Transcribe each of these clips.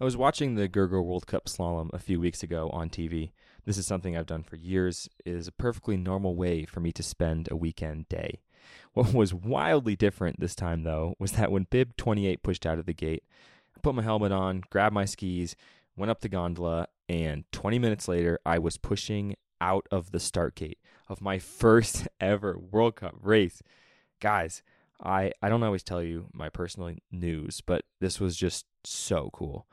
I was watching the Gurgl World Cup slalom a few weeks ago on TV. This is something I've done for years. It is a perfectly normal way for me to spend a weekend day. What was wildly different this time, though, was that when Bib 28 pushed out of the gate, I put my helmet on, grabbed my skis, went up the gondola, and 20 minutes later, I was pushing out of the start gate of my first ever World Cup race. Guys, I, I don't always tell you my personal news, but this was just so cool.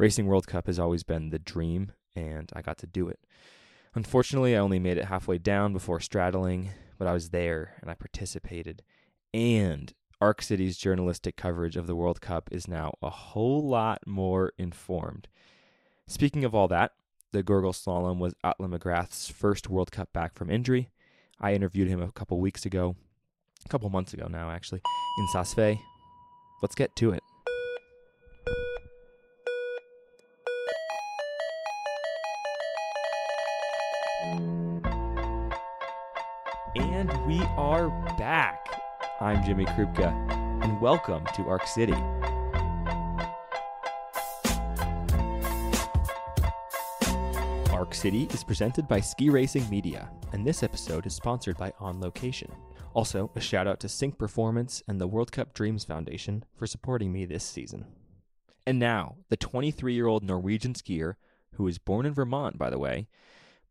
Racing World Cup has always been the dream, and I got to do it. Unfortunately, I only made it halfway down before straddling, but I was there and I participated. And Arc City's journalistic coverage of the World Cup is now a whole lot more informed. Speaking of all that, the Gurgl Slalom was Atle McGrath's first World Cup back from injury. I interviewed him a couple weeks ago, a couple months ago now, actually, in Saas-Fee. Let's get to it. Are back. I'm Jimmy Krupka, and welcome to Arc City. Arc City is presented by Ski Racing Media, and this episode is sponsored by On Location. Also, a shout out to Sync Performance and the World Cup Dreams Foundation for supporting me this season. And now, the 23 year old Norwegian skier, who was born in Vermont, by the way,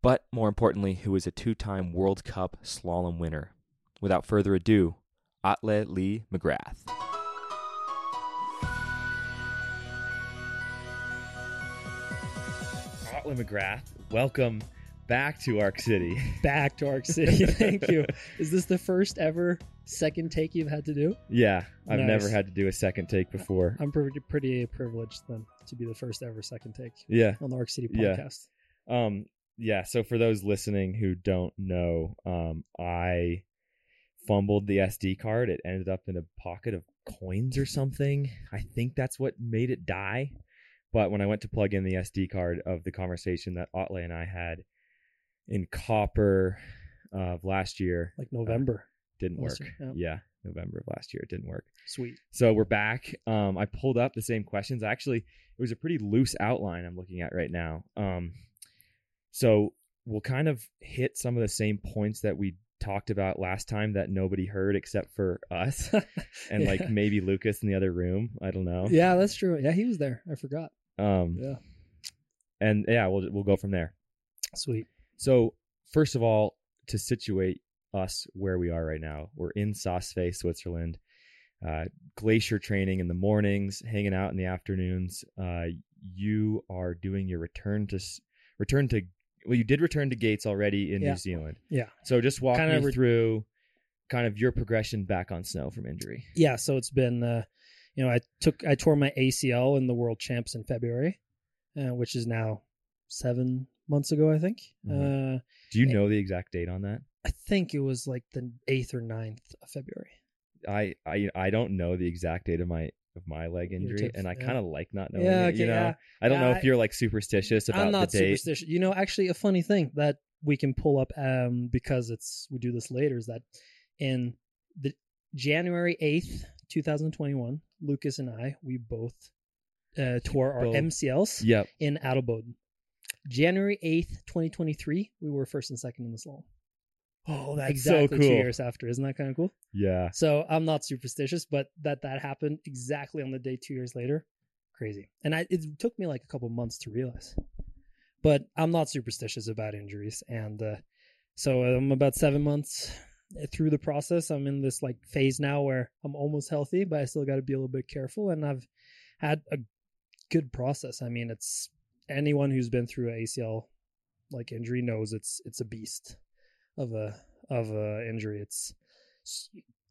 but more importantly, who is a two time World Cup slalom winner. Without further ado, Atle Lie McGrath. Atle McGrath, welcome back to Arc City. back to Arc City. Thank you. Is this the first ever second take you've had to do? Yeah, I've Nice. never had to do a second take before. I'm pretty, pretty privileged then to be the first ever second take Yeah. on the Arc City Yeah. podcast. Um yeah, so for those listening who don't know, um I fumbled the SD card. It ended up in a pocket of coins or something. I think that's what made it die. But when I went to plug in the SD card of the conversation that Atle and I had in copper of last year, Like November. didn't work. Year, yeah. yeah, November of last year, it didn't work. Sweet. So we're back. Um, I pulled up the same questions. Actually, it was a pretty loose outline I'm looking at right now. Um, so we'll kind of hit some of the same points that we talked about last time that nobody heard except for us and Yeah. like maybe Lucas in the other room. I don't know. Yeah, that's true. Yeah, he was there. I forgot. Um, Yeah. and yeah, we'll we'll go from there. Sweet. So first of all, to situate us where we are right now, we're in Saas-Fee, Switzerland. Uh, glacier training in the mornings, hanging out in the afternoons. Uh, you are doing your return to return to well, you did return to Gates already in Yeah. New Zealand. Yeah. So just walk Kinda me re- through kind of your progression back on snow from injury. Yeah, so it's been, uh, you know, I took, I tore my ACL in the World Champs in February, uh, which is now seven months ago, I think. Mhm. Uh, Do you know the exact date on that? I think it was like the 8th or 9th of February. I I I don't know the exact date of my of my leg injury, tip- and I yeah. kind of like not knowing. yeah, it, okay, you know, yeah. I don't know if you're like superstitious about I'm not the date. superstitious. You know, actually, a funny thing that we can pull up um, because it's we do this later is that in the January eighth, two thousand twenty one, Lucas and I we both uh, tore our Both. MCLs Yep. in Adelboden. January eighth, twenty twenty three, we were first and second in the slalom. Oh, that's exactly so two years after. Isn't that kind of cool? Yeah. So I'm not superstitious, but that that happened exactly on the day two years later, crazy. And I, it took me like a couple months to realize. But I'm not superstitious about injuries, and uh, so I'm about seven months through the process. I'm in this like phase now where I'm almost healthy, but I still got to be a little bit careful. And I've had a good process. I mean, it's anyone who's been through ACL like injury knows it's it's a beast of a of a injury. It's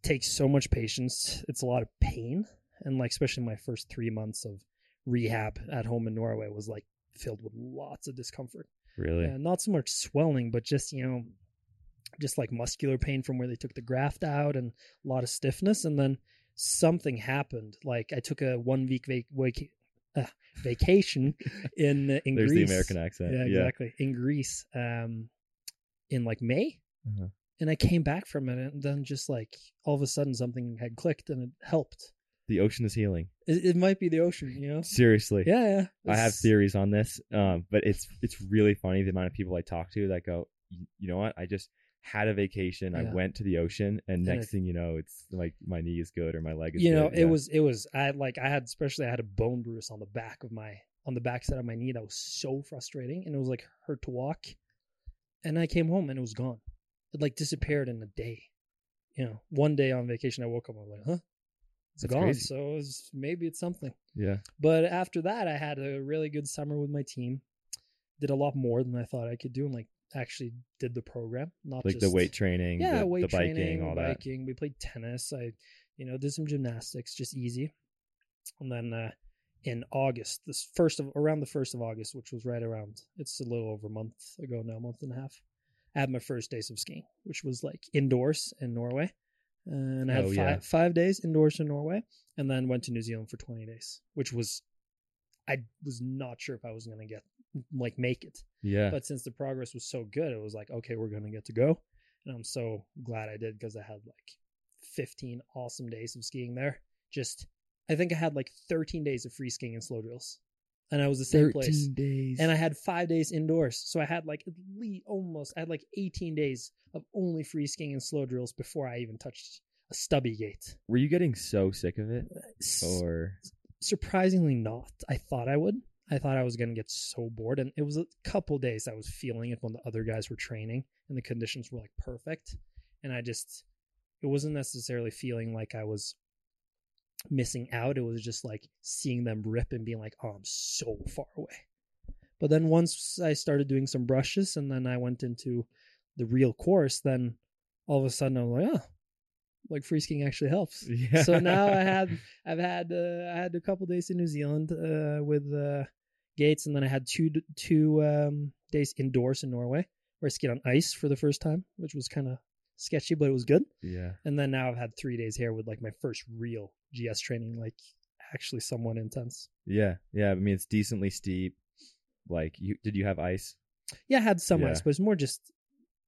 takes so much patience. It's a lot of pain, and like especially my first three months of rehab at home in Norway was like filled with lots of discomfort. Really. And not so much swelling, but just you know, just like muscular pain from where they took the graft out, and a lot of stiffness. And then something happened. Like I took a one week vac- vac- uh, vacation in in There's Greece. the American accent. Yeah, exactly. In Greece, um, in like May, Uh-huh. and I came back from it, and then just like all of a sudden something had clicked, and it helped. The ocean is healing. It, it might be the ocean, you know. Seriously. Yeah, yeah. I have theories on this, um, but it's it's really funny the amount of people I talk to that go, you know what? I just had a vacation. I went to the ocean, and And next it- thing you know, it's like my knee is good or my leg is. you know good. it Yeah. was it was i had like i had especially i had a bone bruise on the back of my on the back side of my knee that was so frustrating and it was like hurt to walk and i came home and it was gone it like disappeared in a day you know one day on vacation i woke up i was like huh it's That's gone crazy. so it was, maybe it's something yeah, but after that i had a really good summer with my team did a lot more than i thought i could do and like actually did the program not like just the weight training, yeah, the, weight the biking, training, all that. biking. We played tennis. I, you know, did some gymnastics, just easy. And then uh, in August, this first of around the first of August, which was right around, it's a little over a month ago now, a month and a half. I had my first days of skiing, which was like indoors in Norway, and I had Oh, five yeah. five days indoors in Norway, and then went to New Zealand for twenty days, which was. I was not sure if I was going to get like make it, Yeah, but since the progress was so good, it was like, okay, we're going to get to go. And I'm so glad I did because I had like 15 awesome days of skiing there. Just, I think I had like 13 days of free skiing and slow drills. And I was the same place. days. And I had five days indoors. So I had like at least almost, I had like 18 days of only free skiing and slow drills before I even touched a stubby gate. were you getting so sick of it, or surprisingly not. I thought I would. I thought I was going to get so bored. And it was a couple days I was feeling it when the other guys were training and the conditions were like perfect. And I just, it wasn't necessarily feeling like I was missing out. It was just like seeing them rip and being like, oh, I'm so far away. But then once I started doing some brushes and then I went into the real course, then all of a sudden I'm like, oh, like free skiing actually helps yeah. so now I had I've had uh, I had a couple days in New Zealand uh, with uh, Gates, and then I had two two um, days indoors in Norway where I skied on ice for the first time, which was kind of sketchy, but it was good. yeah, And then now I've had three days here with like my first real GS training, like actually somewhat intense. yeah, yeah. I mean, it's decently steep. Like, you did you have ice? Yeah, I had some Yeah. ice, but it's more just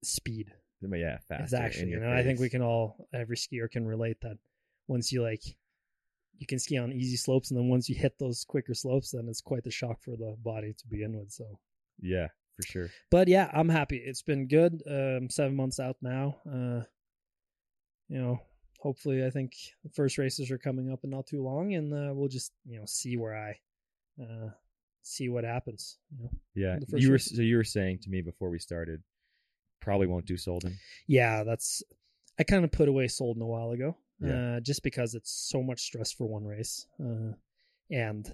speed. Yeah, fast. Actually, you know, I think we can all, every skier can relate that once you like, you can ski on easy slopes, and then once you hit those quicker slopes, then it's quite the shock for the body to begin with. So, Yeah, for sure. but yeah, I'm happy. It's been good. Um, seven months out now. Uh, you know, hopefully, I think the first races are coming up in not too long, and uh, we'll just you know see where I, uh, see what happens. You know, Yeah, you were race. so you were saying to me before we started, probably won't do Solden. yeah, that's. I kind of put away Solden a while ago, Yeah. uh, just because it's so much stress for one race, uh, and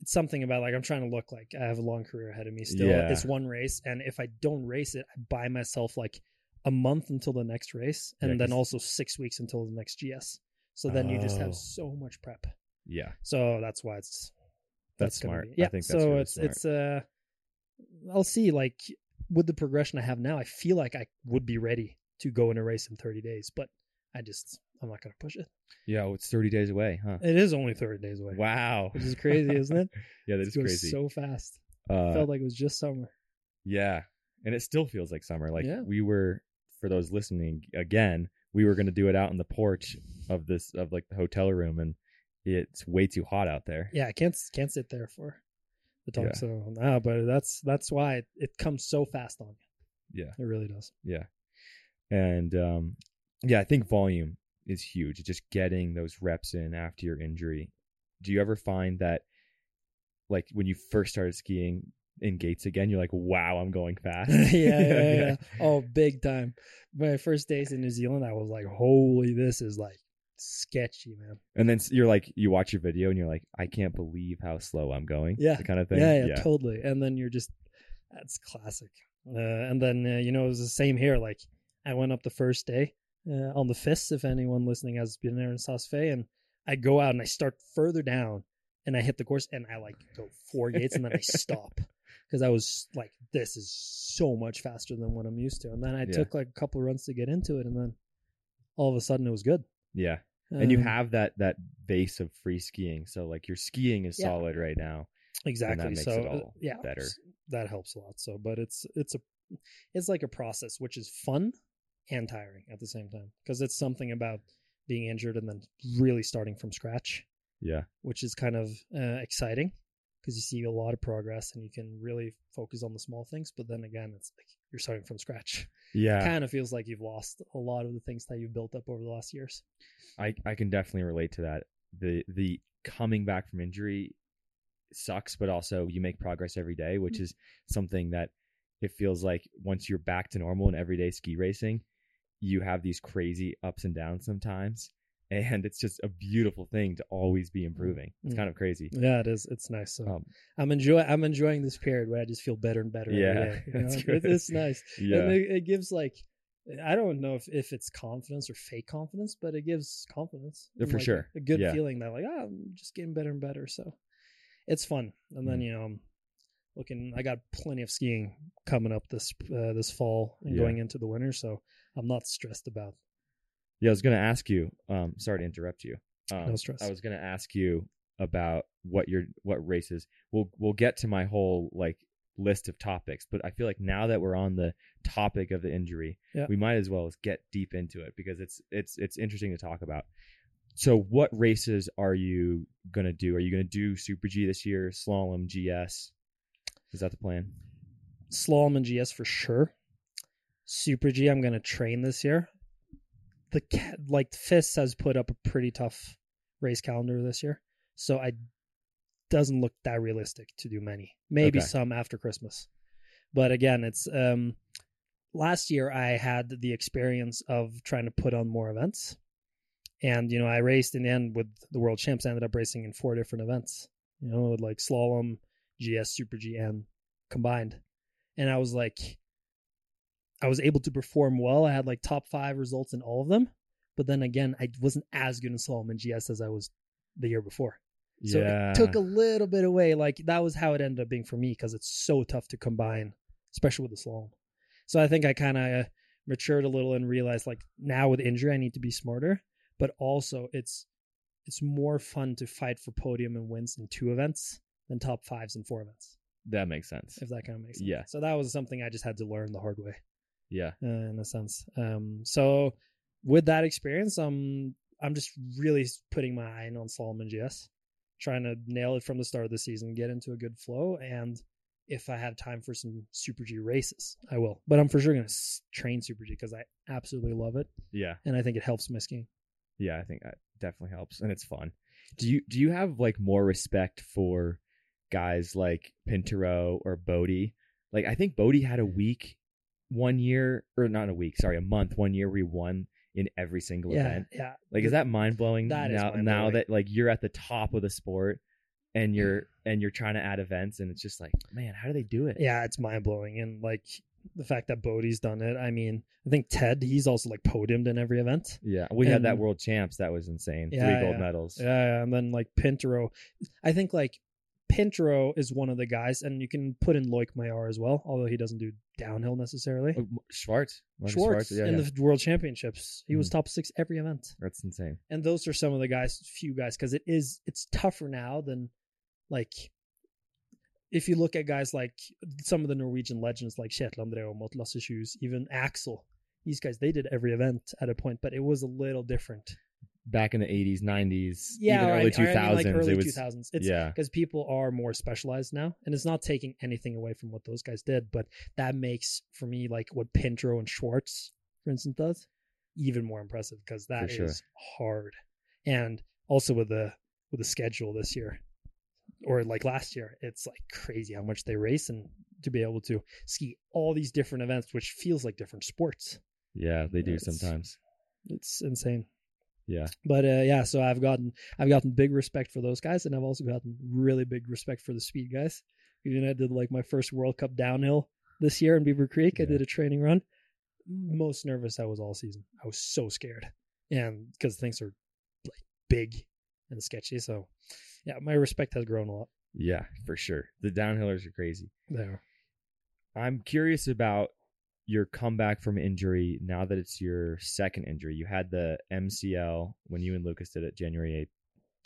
it's something about like I'm trying to look like I have a long career ahead of me still. Yeah. It's one race, and if I don't race it, I buy myself like a month until the next race, and Yeah, then also six weeks until the next GS. So then you just Oh. have so much prep. Yeah, So that's why it's That's gonna smart. be- I Yeah, think that's so really it's smart. it's uh, I'll see. Like with the progression I have now, I feel like I would be ready to go in a race in 30 days, but I just I'm not gonna push it. yeah. Well, it's thirty days away, huh? It is only 30 days away, Wow, which is crazy, isn't it? yeah, that It is crazy. so fast. uh, Felt like it was just summer. yeah, and it still feels like summer. Like Yeah. we were for those listening again, we were going to do it out on the porch of this of like the hotel room, and it's way too hot out there. Yeah, I can't can't sit there for the talk. Yeah. So no, but that's that's why it, it comes so fast on you. Yeah. It really does. Yeah. And um yeah, I think volume is huge. Just getting those reps in after your injury. Do you ever find that like when you first started skiing in gates again, you're like, wow, I'm going fast. yeah, yeah, yeah. Oh, big time. My first days in New Zealand, I was like, holy, this is like sketchy, man. And then you're like, you watch your video and you're like, I can't believe how slow I'm going. Yeah. The kind of thing. Yeah, yeah, totally. And then you're just, that's classic. Uh, and then, uh, you know, it was the same here. Like, I went up the first day uh, on the FIS, if anyone listening has been there in Saas-Fee, and I go out and I start further down and I hit the course and I like go four gates and then I stop because I was like, this is so much faster than what I'm used to. And then I Yeah. took like a couple of runs to get into it, and then all of a sudden it was good. Yeah. And you Um, have that that base of free skiing. So like your skiing is Yeah. solid right now. exactly makes so it uh, all yeah better. that helps a lot so but it's it's a it's like a process which is fun and tiring at the same time because it's something about being injured and then really starting from scratch, Yeah. which is kind of uh, exciting because you see a lot of progress and you can really focus on the small things. But then again, it's like you're starting from scratch. Yeah. Kind of feels like you've lost a lot of the things that you've built up over the last years. I, I can definitely relate to that. The the coming back from injury sucks, but also you make progress every day, which mm-hmm. is something that it feels like once you're back to normal in everyday ski racing, you have these crazy ups and downs sometimes. And it's just a beautiful thing to always be improving. It's Mm. kind of crazy. Yeah, it is. It's nice. So Um, I'm enjoy. I'm enjoying this period where I just feel better and better. Yeah, day, you know? It- it's nice. yeah. And it, it gives like I don't know if, if it's confidence or fake confidence, but it gives confidence. Yeah, for like, sure. A good Yeah. feeling that like, ah, I'm just getting better and better. So it's fun. And then, Mhm. you know, I'm looking I got plenty of skiing coming up this uh, this fall and Yeah. going into the winter, so I'm not stressed about Yeah, I was going to ask you. Um, sorry to interrupt you. Um, No stress. I was going to ask you about what your what races. We'll we'll get to my whole like list of topics, but I feel like now that we're on the topic of the injury, Yeah. we might as well get deep into it because it's it's it's interesting to talk about. So, what races are you going to do? Are you going to do Super G this year? Slalom, GS? Is that the plan? slalom and GS for sure. Super G, I'm gonna train this year. The like FIS has put up a pretty tough race calendar this year, so I doesn't look that realistic to do many. Maybe Okay. some after Christmas, but again, it's um last year I had the experience of trying to put on more events, and you know I raced in the end with the world champs. I ended up racing in four different events. You know, with like slalom, GS, Super G, and combined and I was like, I was able to perform well. I had like top five results in all of them, but then again, I wasn't as good in slalom and GS as I was the year before. So yeah. it took a little bit away. Like that was how it ended up being for me because it's so tough to combine, especially with the slalom. So I think I kind of matured a little and realized like now with injury I need to be smarter, but also it's it's more fun to fight for podium and wins in two events than top fives in four events that makes sense. if that kind of makes sense. Yeah. So that was something I just had to learn the hard way, Yeah. uh, in a sense. Um, so with that experience, um, I'm just really putting my eye in on slalom GS, trying to nail it from the start of the season, get into a good flow, and if I have time for some Super G races, I will. But I'm for sure going to train Super G because I absolutely love it, Yeah. and I think it helps my skiing. Yeah, I think that definitely helps, and it's fun. Do you do you have like more respect for guys like Pinturault or Bode? Like, I think Bode had a week one year, or not a week, sorry, a month one year we won in every single Yeah, event. yeah. Like, is that mind blowing? That is now, now mind-blowing. that like you're at the top of the sport and you're and you're trying to add events, and it's just like, man, how do they do it? yeah, it's mind blowing. And like the fact that Bode's done it. I mean, I think Ted, he's also like podiumed in every event. yeah. We had that world champs. That was insane. Yeah, Three gold yeah. medals. Yeah, yeah, and then like Pinturault. I think like Pinturault is one of the guys, and you can put in Loic Meillard as well, although he doesn't do downhill necessarily. Oh, Schwarz. Marcus Schwarz Yeah, in yeah. the World Championships, he was Mhm. top six every event, That's insane. and those are some of the guys, few guys, because it is it's tougher now than like if you look at guys like some of the Norwegian legends like Kjetil Aamodt Lasse Kjus, even Axel. These guys, they did every event at a point, but it was a little different. Back in the 80s, 90s, Yeah, even I- early 2000s, I mean, like early it was 2000s. It's yeah, because people are more specialized now and it's not taking anything away from what those guys did but that makes for me like what Pinturault and Schwarz for instance does even more impressive because that is sure. hard and also with the with the schedule this year or like last year it's like crazy how much they race and to be able to ski all these different events which feels like different sports yeah, they do It's- sometimes. it's insane Yeah, but uh, yeah, so I've gotten I've gotten big respect for those guys, and I've also gotten really big respect for the speed guys. Even I did like my first World Cup downhill this year in Beaver Creek. I did a training run. Most nervous I was all season. I was so scared, and because things are like big and sketchy. So yeah, my respect has grown a lot yeah, for sure. The downhillers are crazy. there. I'm curious about your comeback from injury now that it's your second injury. You had the MCL when you and Lucas did it January 8th,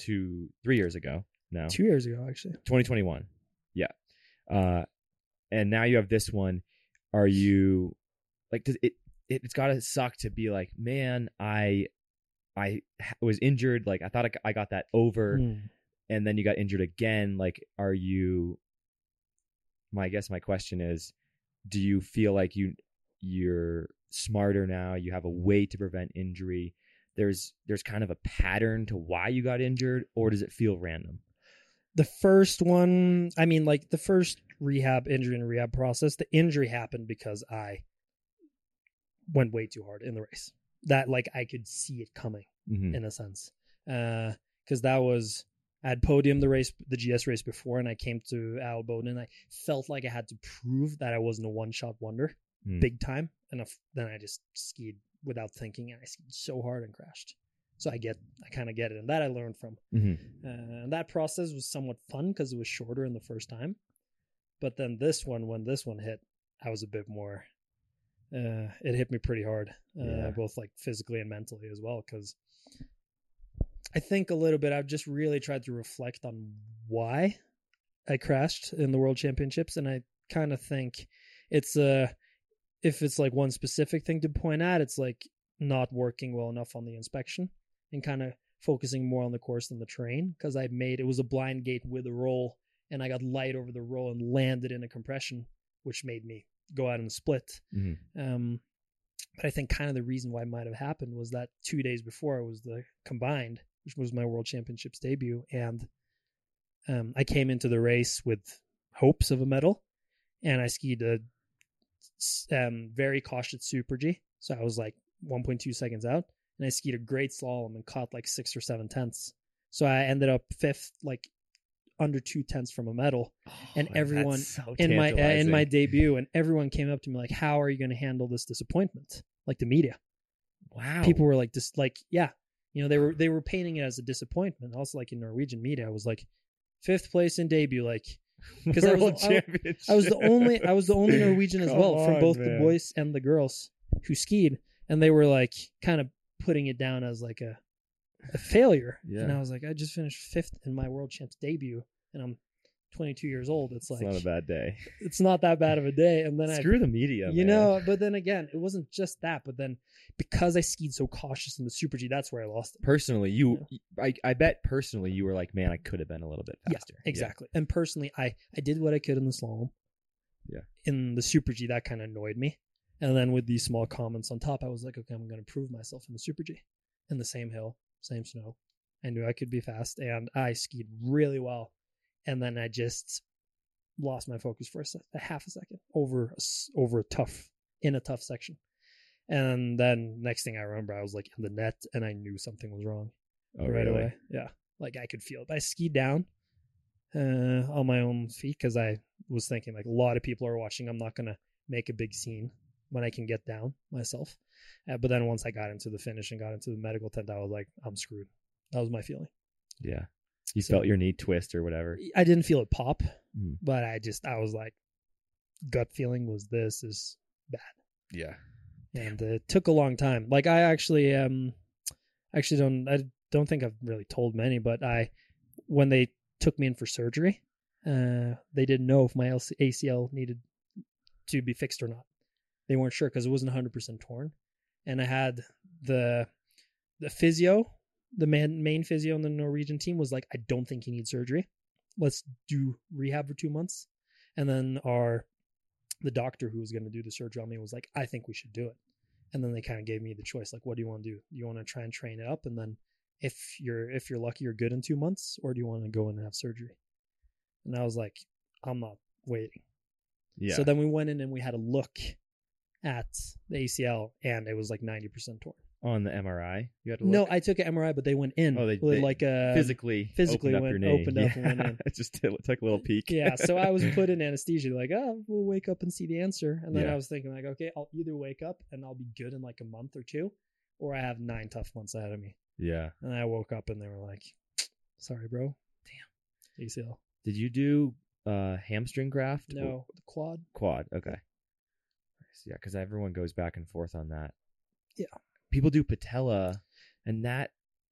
two, three years ago now. Two years ago, actually. 2021. Yeah. Uh, and now you have this one. Are you like, does it, it it's got to suck to be like, man, I, I was injured. Like I thought I got that over, Mm. and then you got injured again. Like, are you? My I guess my question is, do you feel like you you're smarter now? You have a way to prevent injury. There's there's kind of a pattern to why you got injured, or does it feel random? The first one, I mean, like the first rehab injury and rehab process, the injury happened because I went way too hard in the race. That like I could see it coming Mm-hmm. in a sense, Uh because that was I had podium the race, the GS race before, and I came to Adelboden, and I felt like I had to prove that I wasn't a one shot wonder, Mm. big time. enough. then I just skied without thinking, and I skied so hard and crashed. So I get, I kind of get it, and that I learned from. Mm-hmm. Uh, and that process was somewhat fun because it was shorter in the first time. But then this one, when this one hit, I was a bit more. Uh, it hit me pretty hard, uh, Yeah. both like physically and mentally as well. Because I think a little bit. I've just really tried to reflect on why I crashed in the World Championships, and I kind of think it's uh if it's like one specific thing to point at, it's like not working well enough on the inspection and kind of focusing more on the course than the terrain because I made it was a blind gate with a roll and I got light over the roll and landed in a compression, which made me go out in a split. Mhm. Um, but I think kind of the reason why it might have happened was that two days before I was the combined, which was my World Championships debut, and um, I came into the race with hopes of a medal, and I skied a um, very cautious Super G, so I was like 1.2 seconds out, and I skied a great slalom and caught like six or seven tenths, so I ended up fifth, like under two tenths from a medal. And Oh, everyone so in my uh, in my debut, and everyone came up to me like, "How are you going to handle this disappointment?" Like the media, wow. People were like, "Just like, yeah, you know, they were they were painting it as a disappointment." Also, like in Norwegian media, I was like, fifth place in debut, like because I was the- I- I was the only I was the only Norwegian as well from on, both the boys and the girls who skied, and they were like kind of putting it down as like a a failure. Yeah. And I was like, I just finished fifth in my world champs debut, and I'm 22 years old. It's It's like not a bad day. it's not that bad of a day. And then I Screw the media, you man. know, but then again, it wasn't just that. But then because I skied so cautious in the Super G, that's where I lost it. personally, you, I, I bet personally you were like, man, I could have been a little bit Yeah, faster. Exactly. And personally, I I did what I could in the slalom. Yeah. In the Super G, that kind of annoyed me. And then with these small comments on top, I was like, okay, I'm going to prove myself in the Super G, in the same hill, same snow. I knew I could be fast, and I skied really well. And then I just lost my focus for a, se- a half a second over a over a tough in a tough section. And then next thing I remember, I was like in the net, and I knew something was wrong Oh, right really? away. Yeah, like I could feel it. But I skied down uh, on my own feet because I was thinking like a lot of people are watching. I'm not gonna make a big scene when I can get down myself. Uh, but then once I got into the finish and got into the medical tent, I was like, I'm screwed. That was my feeling. Yeah. You So- felt your knee twist or whatever. I didn't feel it pop, Mm. but I just I was like, gut feeling was this is bad. Yeah. and it took a long time. Like I actually, um, actually don't, I don't think I've really told many, but I, when they took me in for surgery, uh, they didn't know if my ACL needed to be fixed or not. They weren't sure because it wasn't 100 percent torn, and I had the the physio, the man main physio on the Norwegian team was like, I don't think you need surgery. Let's do rehab for two months, and then our the doctor who was going to do the surgery on me was like, I think we should do it. And then they kind of gave me the choice, like, what do you want to do? Do you want to try and train it up, and then if you're if you're lucky, you're good in two months, or do you want to go in and have surgery? And I was like, I'm not waiting. Yeah. So then we went in and we had a look at the ACL, and it was like 90% torn. On the MRI, you had to No, look? I took an MRI, but they went in Oh, they- they like a physically physically opened up went- your knee. opened up and went in. It just took took a little peek. yeah so i was put in anesthesia like oh we'll wake up and see the answer and then Yeah. i was thinking like okay i'll either wake up and i'll be good in like a month or two or i have nine tough months ahead of me yeah. and i woke up and they were like sorry bro damn acl Did you do uh hamstring graft? no the quad Quad. Okay. Nice. Yeah, because everyone goes back and forth on that. Yeah. People do patella, and that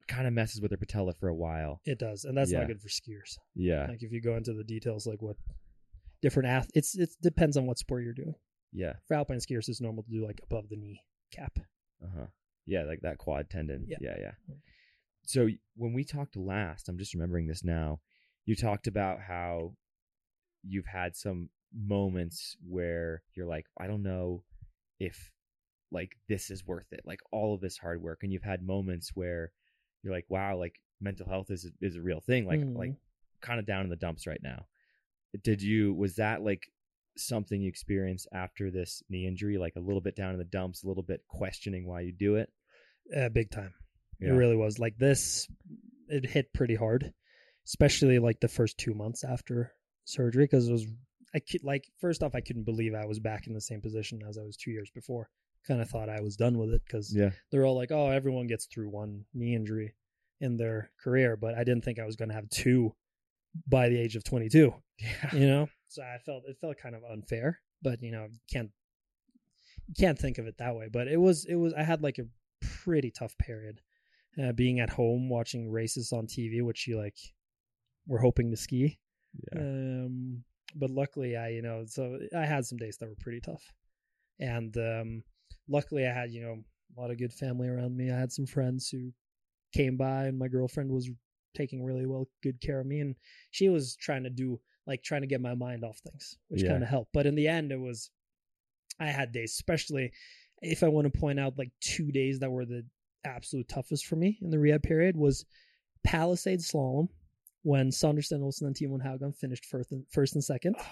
kind of messes with their patella for a while. it does and that's Yeah. not good for skiers Yeah. like if you go into the details like what different ath it's it depends on what sport you're doing Yeah. for alpine skiers it's normal to do like above the knee cap Uh huh. Yeah, like that quad tendon. Yeah. Yeah, yeah. So when we talked last, I'm just remembering this now. You talked about how you've had some moments where you're like, I don't know if like this is worth it. Like all of this hard work and you've had moments where you're like, wow, like mental health is is a real thing. Like Mhm. like kind of down in the dumps right now. Did you was that like something you experienced after this knee injury like a little bit down in the dumps, a little bit questioning why you do it? uh, big time. Yeah. It really was. Like this, it hit pretty hard, especially like the first two months after surgery because it was. I could like first off, I couldn't believe I was back in the same position as I was two years before. Kind of thought I was done with it because Yeah. they're all like, "Oh, everyone gets through one knee injury in their career," but I didn't think I was going to have two by the age of 22 Yeah. you know so i felt it felt kind of unfair but you know can't can't think of it that way but it was it was i had like a pretty tough period uh, being at home watching races on tv which you like were hoping to ski Yeah. um but luckily i you know so i had some days that were pretty tough and um luckily i had you know a lot of good family around me i had some friends who came by and my girlfriend was taking really well good care of me and she was trying to do like trying to get my mind off things which Yeah. kind of helped but in the end it was i had days especially if i want to point out like two days that were the absolute toughest for me in the rehab period was palisade slalom when Sanderson Olsen and Timon Haugan finished first and, first and second Oh,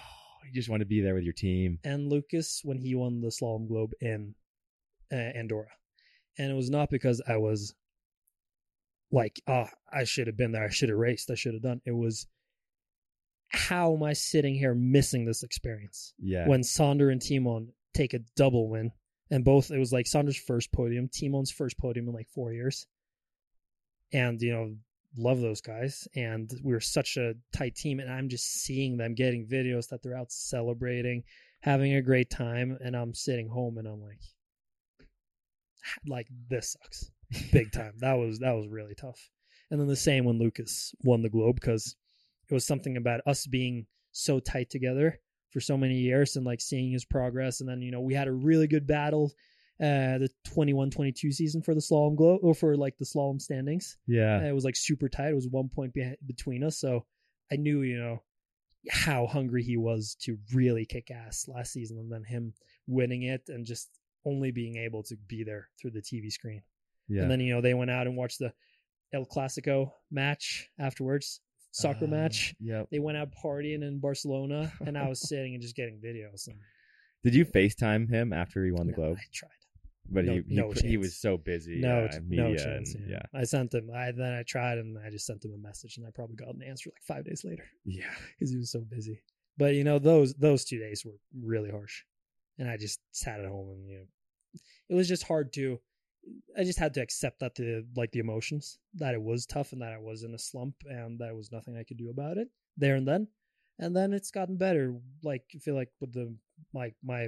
you just want to be there with your team. and Lucas when he won the slalom globe in uh, Andorra. And it was not because I was like, oh, I should have been there. I should have raced. I should have done. It was how am I sitting here missing this experience Yeah. when Sonder and Timon take a double win and both it was like Sonder's first podium, Timon's first podium in like four years. And you know, love those guys. And we were such a tight team. And I'm just seeing them getting videos that they're out celebrating, having a great time. And I'm sitting home and I'm like, like this sucks big time. that was that was really tough. And then the same when Lucas won the Globe because it was something about us being so tight together for so many years and like seeing his progress. And then you know we had a really good battle, uh, the 21-22 season for the slalom globe or for like the slalom standings. yeah. Uh, it was like super tight. It was one point be- between us, so I knew you know how hungry he was to really kick ass last season, and then him winning it and just only being able to be there through the TV screen. Yeah. And then you know they went out and watched the El Clasico match afterwards, soccer Uh, match. Yeah. They went out partying in Barcelona, and I was sitting and just getting videos. And Did you FaceTime him after he won the No, Globe? I tried. But no- he he, no he was so busy. No, uh, no chance. and- yeah. I sent him. I then I tried, and I just sent him a message, and I probably got an answer like five days later yeah. because he was so busy. But you know those those two days were really harsh, and I just sat at home and you know it was just hard to. I just had to accept that the like the emotions that it was tough and that I was in a slump and that was nothing I could do about it there and then, and then it's gotten better. Like I feel like with the like my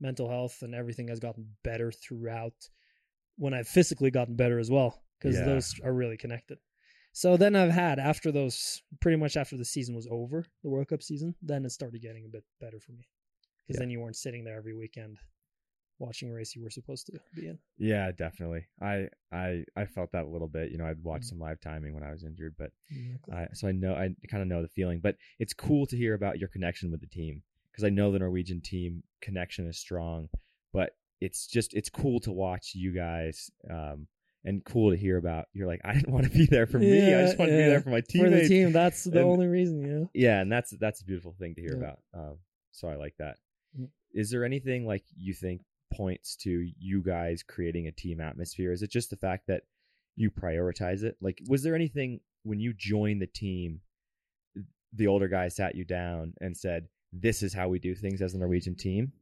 mental health and everything has gotten better throughout when I've physically gotten better as well because Yeah. those are really connected. So then I've had after those pretty much after the season was over, the World Cup season, then it started getting a bit better for me because Yeah. then you weren't sitting there every weekend watching a race you were supposed to be in. Yeah, definitely. I I I felt that a little bit. You know, I'd watch Mm. some live timing when I was injured, but Exactly. I so I know I kind of know the feeling. But it's cool to hear about your connection with the team because I know the Norwegian team connection is strong. But it's just it's cool to watch you guys. Um, and cool to hear about. You're like, I didn't want to be there for me. I Yeah, just want to be there for my team. for the team, that's the And- only reason, Yeah. Yeah, and that's that's a beautiful thing to hear Yeah. about. Um, so I like that. Mm. Is there anything like you think points to you guys creating a team atmosphere? Is it just the fact that you prioritize it? Like, was there anything when you joined the team, the older guys sat you down and said, "This is how we do things as a Norwegian team"?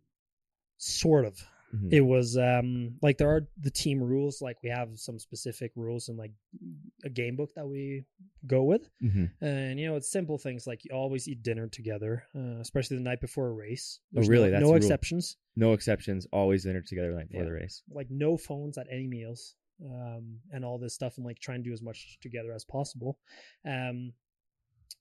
Sort of. Mhm. It was um like there are the team rules, like we have some specific rules and like a game book that we go with. Mhm. And you know, it's simple things like you always eat dinner together, uh, especially the night before a race. Oh, really? No, That's no exceptions. No exceptions. Always dinner together the night before Yeah. the race. Like no phones at any meals, um, and all this stuff, and like try and do as much together as possible. Um,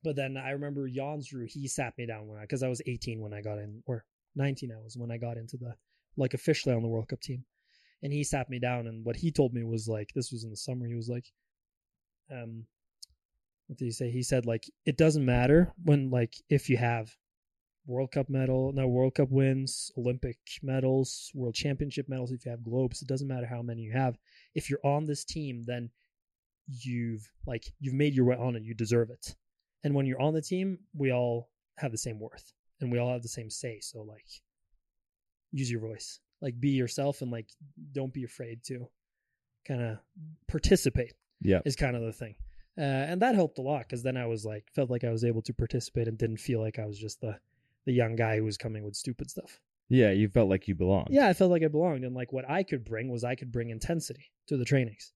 but then I remember Jansrud, he sat me down when I because I was 18 when I got in, or 19 I was when I got into the like officially on the World Cup team. and he sat me down and what he told me was like this was in the summer he was like um what did he say? He said like it doesn't matter when like if you have world cup medal no world cup wins olympic medals world championship medals if you have globes it doesn't matter how many you have. If you're on this team then you've like you've made your way on it you deserve it. And when you're on the team we all have the same worth and we all have the same say. So like use your voice like be yourself and like don't be afraid to kind of participate Yeah. is kind of the thing uh, and that helped a lot because then i was like felt like i was able to participate and didn't feel like i was just the the young guy who was coming with stupid stuff Yeah, you felt like you belonged. yeah i felt like i belonged and like what i could bring was i could bring intensity to the trainings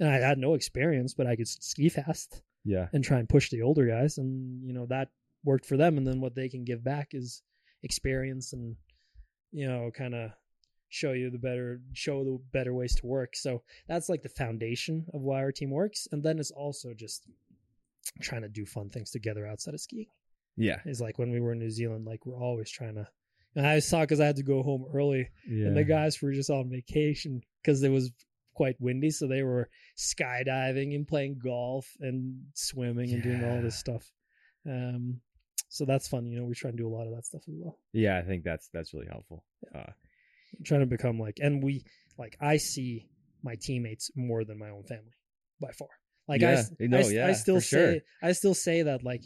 and i had no experience but i could ski fast Yeah. and try and push the older guys and you know that worked for them and then what they can give back is experience and you know kind of show you the better show the better ways to work. So that's like the foundation of why our team works. And then it's also just trying to do fun things together outside of skiing. Yeah. is like when we were in new zealand like we're always trying to and i saw because i had to go home early Yeah. and the guys were just on vacation because it was quite windy so they were skydiving and playing golf and swimming and doing all this stuff. Um so that's fun you know we try and do a lot of that stuff as well Yeah, I think that's that's really helpful. Uh, trying to become like and we like i see my teammates more than my own family by far like I, Yeah, s- no, I yeah, I still for sure. say i still say that like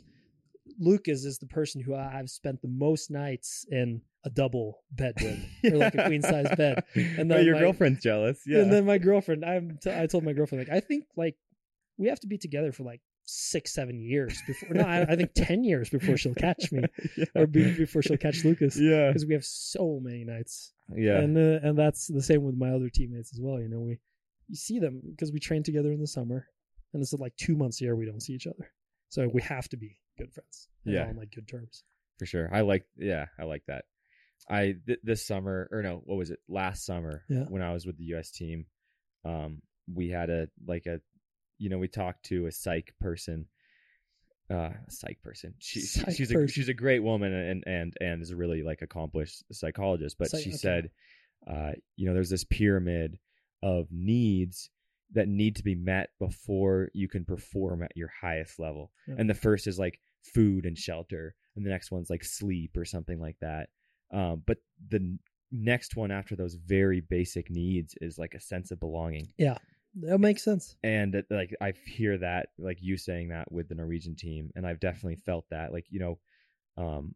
lucas is the person who I- i've spent the most nights in a double bed with or like a queen size bed and then your my- girlfriend's jealous. Yeah. And then my girlfriend, I'm t- I told my girlfriend like I think like we have to be together for like six, seven years before. No, I, I think ten years before she'll catch me, yeah. or be, before she'll catch Lucas, yeah. because we have so many nights. Yeah. And uh, and that's the same with my other teammates as well. You know, we you see them because we train together in the summer, and it's like two months a year we don't see each other, so we have to be good friends. Yeah. on like good terms. for sure. I like yeah, I like that. I th- this summer or no, what was it? Last summer Yeah. when I was with the US team, um we had a like a you know, we talked to a psych person uh a psych person. She, Psych she's a she's a great woman and and and is a really like accomplished psychologist, but Psych- she okay. said uh you know, there's this pyramid of needs that need to be met before you can perform at your highest level. Yeah. And the first is like food and shelter, and the next one's like sleep or something like that. Um, but the next one after those very basic needs is like a sense of belonging. That makes sense. And like I hear that, like you saying that with the Norwegian team, and I've definitely felt that. Like you know, um,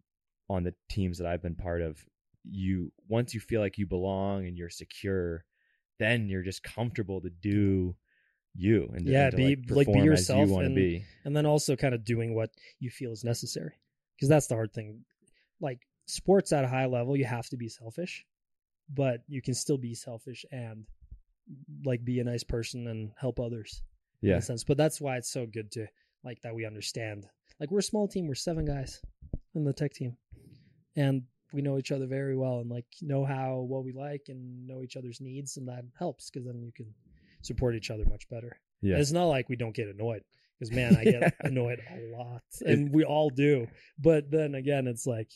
on the teams that I've been part of, you once you feel like you belong and you're secure, then you're just comfortable to do you and Yeah, and to, be- like, like, be yourself you and- be. and then also kind of doing what you feel is necessary because that's the hard thing like sports at a high level you have to be selfish but you can still be selfish and like be a nice person and help others in Yeah, a sense. But that's why it's so good to like that we understand. Like we're a small team we're seven guys in the tech team. And we know each other very well and like know how what we like and know each other's needs and that helps because then you can support each other much better. Yeah, it's not like we don't get annoyed because man, I get Yeah. annoyed a lot, and we all do. But then again, it's like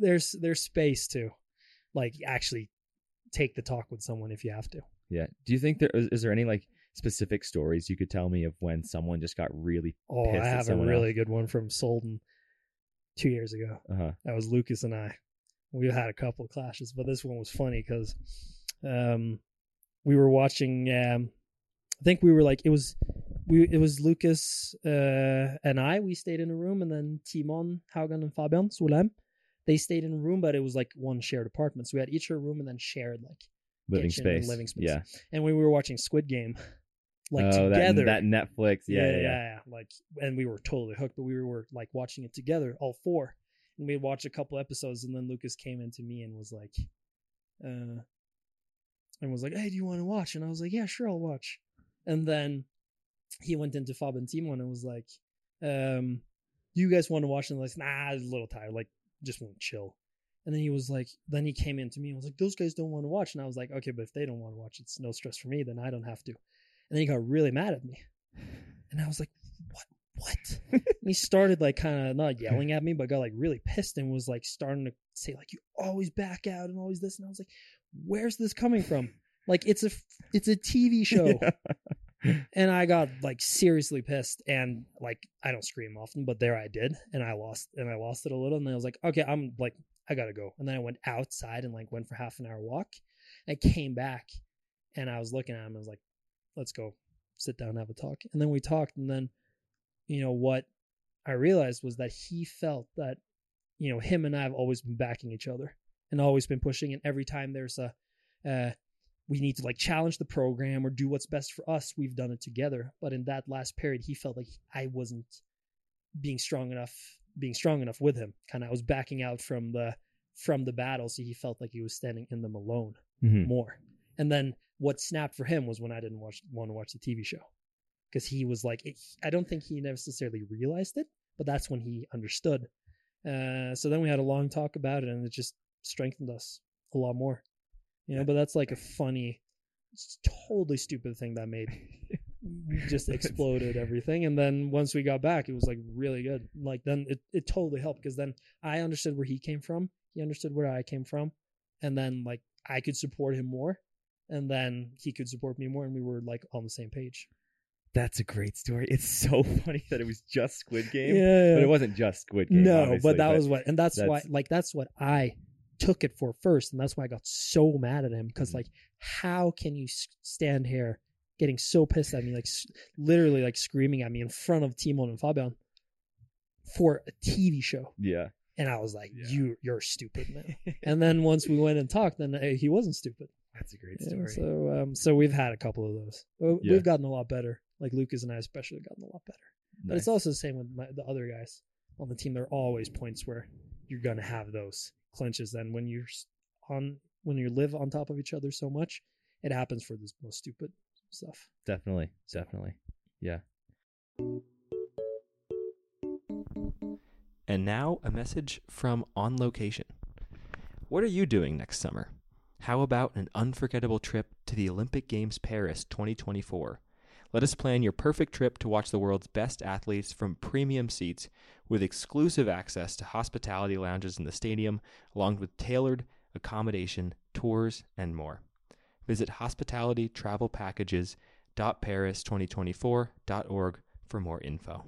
there's there's space to like actually take the talk with someone if you have to. Yeah. Do you think there is, is there any like specific stories you could tell me of when someone just got really? Oh, Pissed I at have a really good one from Solden two years ago. Uh huh. That was Lucas and I. We had a couple of clashes, but this one was funny because um, we were watching. Um, I think we were like it was we it was Lucas uh, and I. We stayed in a room, and then Timon, Haugan, and Fabian Solheim. They stayed in a room, but it was like one shared apartment. So we had each our room and then shared like Living space. living space. Yeah. and we were watching Squid Game like oh, together. That, that Netflix. Yeah, yeah, yeah. yeah, Like, and we were totally hooked, but we were like watching it together, all four. And we watched a couple episodes, and then Lucas came into me and was like, uh, and was like, "Hey, do you want to watch?" And I was like, "Yeah, sure, I'll watch." And then he went into Fab and Timon and was like, um, "Do you guys want to watch?" And I was like, "Nah, I was a little tired. Like, just want to chill." And then he was like, then he came in to me and was like, "Those guys don't want to watch." And I was like, "Okay, but if they don't want to watch, it's no stress for me. Then I don't have to." And then he got really mad at me, and I was like, "What? What?" he started like kind of not yelling at me, but got like really pissed and was like starting to say like, "You always back out and always this." And I was like, "Where's this coming from?" Like it's a it's a TV show. and I got like seriously pissed and like I don't scream often, but there I did and I lost and I lost it a little and then I was like, okay, I'm like I gotta go. And then I went outside and like went for half an hour walk. I came back and I was looking at him and I was like, let's go sit down and have a talk. And then we talked and then, you know, what I realized was that he felt that, you know, him and I have always been backing each other and always been pushing. And every time there's a, uh, we need to like challenge the program or do what's best for us, we've done it together. But in that last period, he felt like I wasn't being strong enough, being strong enough with him. Kind of, I was backing out from the from the battle, so he felt like he was standing in them alone Mhm. more. And then what snapped for him was when I didn't watch want to watch the TV show because he was like, it, I don't think he necessarily realized it, but that's when he understood. Uh, so then we had a long talk about it, and it just strengthened us a lot more. You know, but that's like a funny, totally stupid thing that made just exploded everything. And then once we got back, it was like really good. Like then it, it totally helped because then I understood where he came from. He understood where I came from. And then like I could support him more. And then he could support me more. And we were like on the same page. That's a great story. It's so funny that it was just Squid Game, Yeah. but it wasn't just Squid Game. no, but that was what, and that's, why, like, that's what I took it for first. And that's why I got so mad at him because, Mhm. like, how can you stand here getting so pissed at me, like, s- literally, like, screaming at me in front of Timon and Fabian for a TV show? yeah. And I was like, Yeah. you, you're stupid, man. and then once we went and talked, then he wasn't stupid. That's a great story. so, um, so we've had a couple of those. Yeah. We've gotten a lot better. Like Lucas and I, especially, gotten a lot better. But it's also the same with my, the other guys on the team. There are always points where you're gonna have those clinches. Then when you're on, when you live on top of each other so much, it happens for the most stupid stuff. definitely, definitely. Yeah. And now a message from On Location. What are you doing next summer? How about an unforgettable trip to the Olympic Games Paris 2024? Let us plan your perfect trip to watch the world's best athletes from premium seats with exclusive access to hospitality lounges in the stadium, along with tailored accommodation, tours, and more. Visit hospitalitytravelpackages.paris2024.org for more info.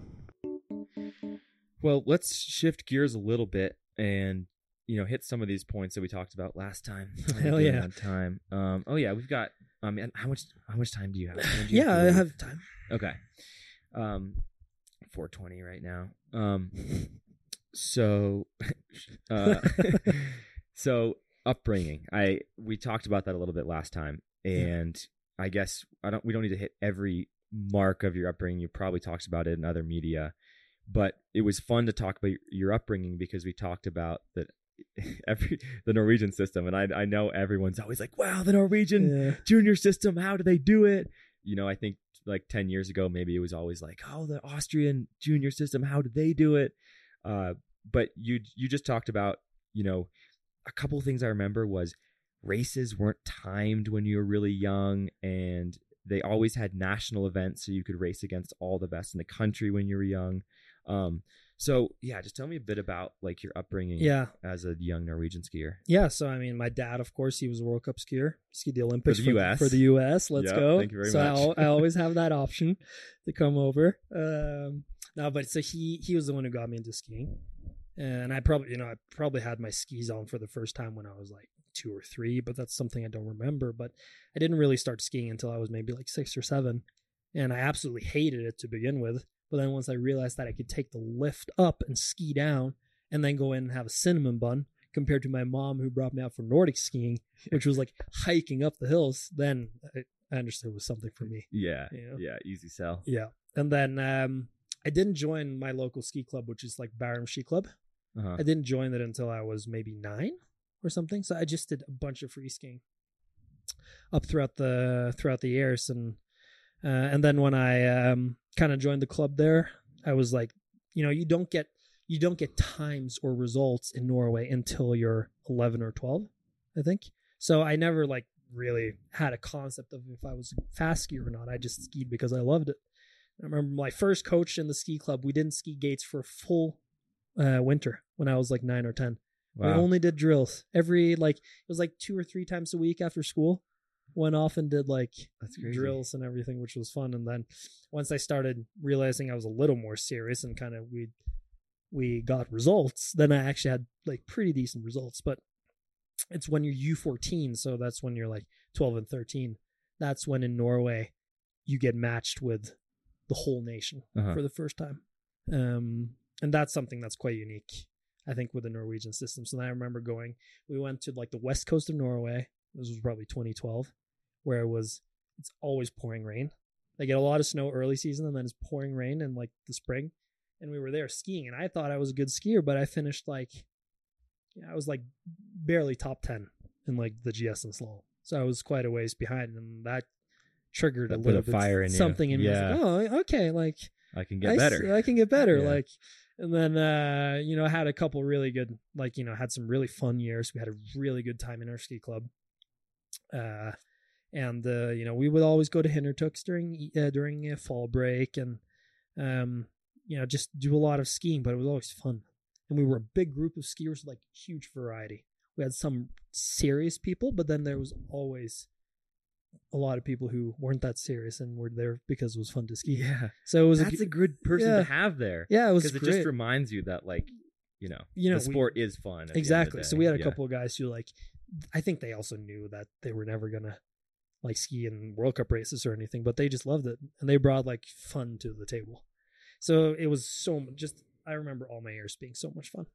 Well, let's shift gears a little bit and you know hit some of these points that we talked about last time. Hell yeah. time. Um. Oh yeah, we've got. Um. and How much? How much time do you have? Do you Yeah, to I have time. Okay. Um. 420 right now. Um. So. Uh. so upbringing. I we talked about that a little bit last time, and I guess I don't. We don't need to hit every mark of your upbringing. You probably talked about it in other media, but it was fun to talk about your upbringing because we talked about that every the Norwegian system, and I I know everyone's always like, "Wow, the Norwegian Yeah. junior system. How do they do it?" You know, I think like ten years ago, maybe it was always like, "Oh, the Austrian junior system. How do they do it?" Uh, but you you just talked about you know a couple of things I remember was races weren't timed when you were really young and they always had national events so you could race against all the best in the country when you were young. Um so yeah, just tell me a bit about like your upbringing Yeah. as a young Norwegian skier. Yeah, so I mean, my dad, of course, he was a World Cup skier. Skied the Olympics the US. For the U.S. Let's Yep, go. thank you very so I much. al- I, always have that option to come over. Um, no, but so he he was the one who got me into skiing, and I probably you know I probably had my skis on for the first time when I was like two or three, but that's something I don't remember. But I didn't really start skiing until I was maybe like six or seven, and I absolutely hated it to begin with. But then once I realized that I could take the lift up and ski down, and then go in and have a cinnamon bun compared to my mom who brought me out for Nordic skiing, which was like hiking up the hills, then I, I understood it was something for me. Yeah. Yeah. Yeah, easy sell. Yeah. And then um, I didn't join my local ski club, which is like Bærum Ski Club. Uh-huh. I didn't join it until I was maybe nine or something. So I just did a bunch of free skiing up throughout the throughout the years, and uh, and then when I um, kind of joined the club there, I was like, you know, you don't get you don't get times or results in Norway until you're 11 or 12, I think. So I never like really had a concept of if I was a fast skier or not. I just skied because I loved it. I remember my first coach in the ski club. We didn't ski gates for a full uh, winter when I was like nine or ten. We only did drills every like it was like two or three times a week after school. went off and did like drills and everything, which was fun. And then once I started realizing I was a little more serious and kind of we we got results, then I actually had like pretty decent results. But it's when you're U14, so that's when you're like 12 and 13. That's when in Norway you get matched with the whole nation Uh-huh. for the first time. Um, and that's something that's quite unique, I think, with the Norwegian system. So I remember going, we went to like the west coast of Norway. This was probably 2012, where it was, it's always pouring rain. They get a lot of snow early season and then it's pouring rain in like the spring. And we were there skiing and I thought I was a good skier, but I finished like, yeah, I was like barely top 10 in like the GS and slalom. So I was quite a ways behind and that triggered a put little bit fire in you. something in Yeah. me. Like, oh, okay. Like, I can get s- better. I can get better. Yeah. Like, and then uh, you know, had a couple really good, like you know, had some really fun years. We had a really good time in our ski club. Uh, and uh, you know, we would always go to Hintertux during uh, during a fall break, and um, you know, just do a lot of skiing. But it was always fun, and we were a big group of skiers, like huge variety. We had some serious people, but then there was always a lot of people who weren't that serious and were there because it was fun to ski. yeah. So it was That's a, a good person yeah. to have there. yeah, it was Because it just reminds you that, like, you know, You know, the we- sport is fun. at the end of the exactly. So we had a Yeah. couple of guys who like, I think they also knew that they were never gonna like ski in World Cup races or anything, but they just loved it and they brought like fun to the table. So it was so just. I remember all my years being so much fun,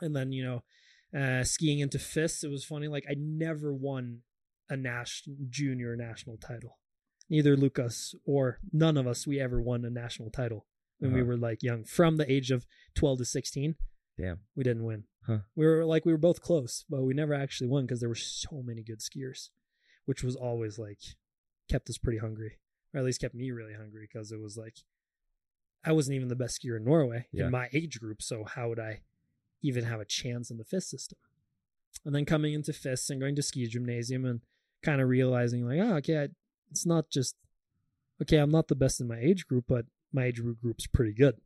and then you know, uh, skiing into FIS. It was funny. Like I never won a national junior national title. Neither Lucas or none of us we ever won a national title when we Uh-huh. were like young, from the age of twelve to sixteen. Damn. we didn't win. Huh. We were like we were both close, but we never actually won because there were so many good skiers, which was always like kept us pretty hungry, or at least kept me really hungry because it was like I wasn't even the best skier in Norway Yeah. in my age group, so how would I even have a chance in the FIS system? And then coming into FIS and going to ski gymnasium and kind of realizing like, oh, okay, I, it's not just okay. I'm not the best in my age group, but my age group group's pretty good.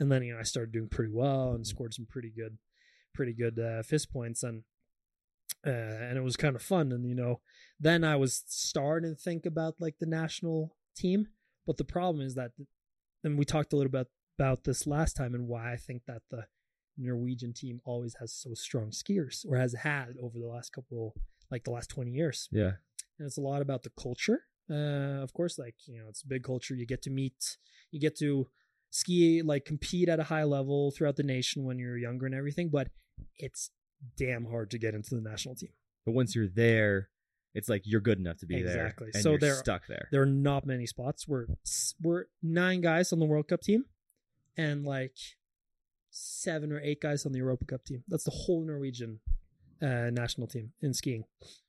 And then you know I started doing pretty well and scored some pretty good, pretty good uh, FIS points and uh, and it was kind of fun. And you know, then I was starting to think about like the national team. But the problem is that, and we talked a little bit about this last time, and why I think that the Norwegian team always has so strong skiers, or has had over the last couple, like the last twenty years. Yeah. And it's a lot about the culture. Uh, of course, like you know, it's a big culture. You get to meet, you get to ski, like compete at a high level throughout the nation when you're younger and everything. But it's damn hard to get into the national team. But once you're there, it's like you're good enough to be there. Exactly. So you're there- stuck there. There are not many spots. We're we're nine guys on the World Cup team, and like seven or eight guys on the Europa Cup team. That's the whole Norwegian uh, national team in skiing.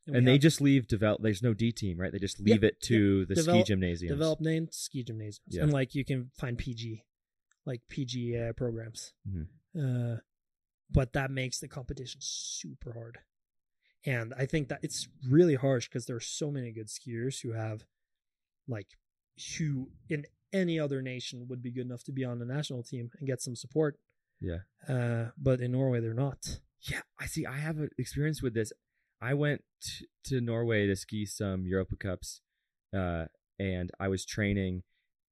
we And they have just leave develop. There's no D team, right? They just leave it to the ski Develop- gymnasiums. develop named ski gymnasiums, Yeah. and like you can find PG, like PG uh, programs. Mhm. Uh, but that makes the competition super hard, and I think that it's really harsh because there are so many good skiers who have, like, who in any other nation would be good enough to be on the national team and get some support. Yeah. Uh, but in Norway they're not. Yeah, I see. I have an experience with this. I went t- to Norway to ski some Europa Cups, uh, and I was training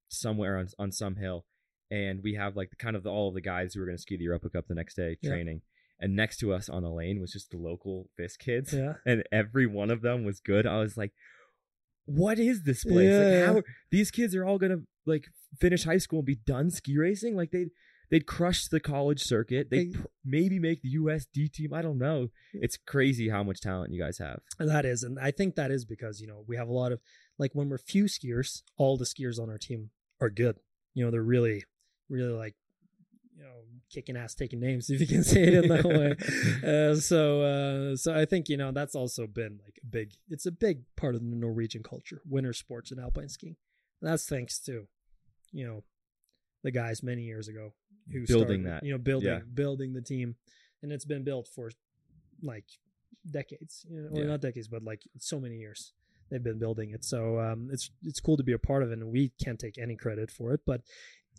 somewhere on on some hill, and we have like the kind of the, all of the guys who were going to ski the Europa Cup the next day Yeah. training. And next to us on the lane was just the local FIS kids, Yeah. and every one of them was good. I was like, "What is this place? Like, Yeah. how are, these kids are all gonna like finish high school and be done ski racing? Like they they'd crush the college circuit. They'd They- pr- maybe make the USD team. I don't know. It's crazy how much talent you guys have. That is, and I think that is because you know we have a lot of like when we're few skiers, all the skiers on our team are good. You know, they're really, really like, you know, kicking ass, taking names, if you can say it in that way. Uh, so, uh, so I think you know that's also been like a big. It's a big part of the Norwegian culture, winter sports and alpine skiing. And that's thanks to, you know, the guys many years ago who Building started, that. You know, building Yeah. building the team, and it's been built for like decades. You know, or Yeah. not decades, but like so many years they've been building it. So um, it's it's cool to be a part of it, and we can't take any credit for it. But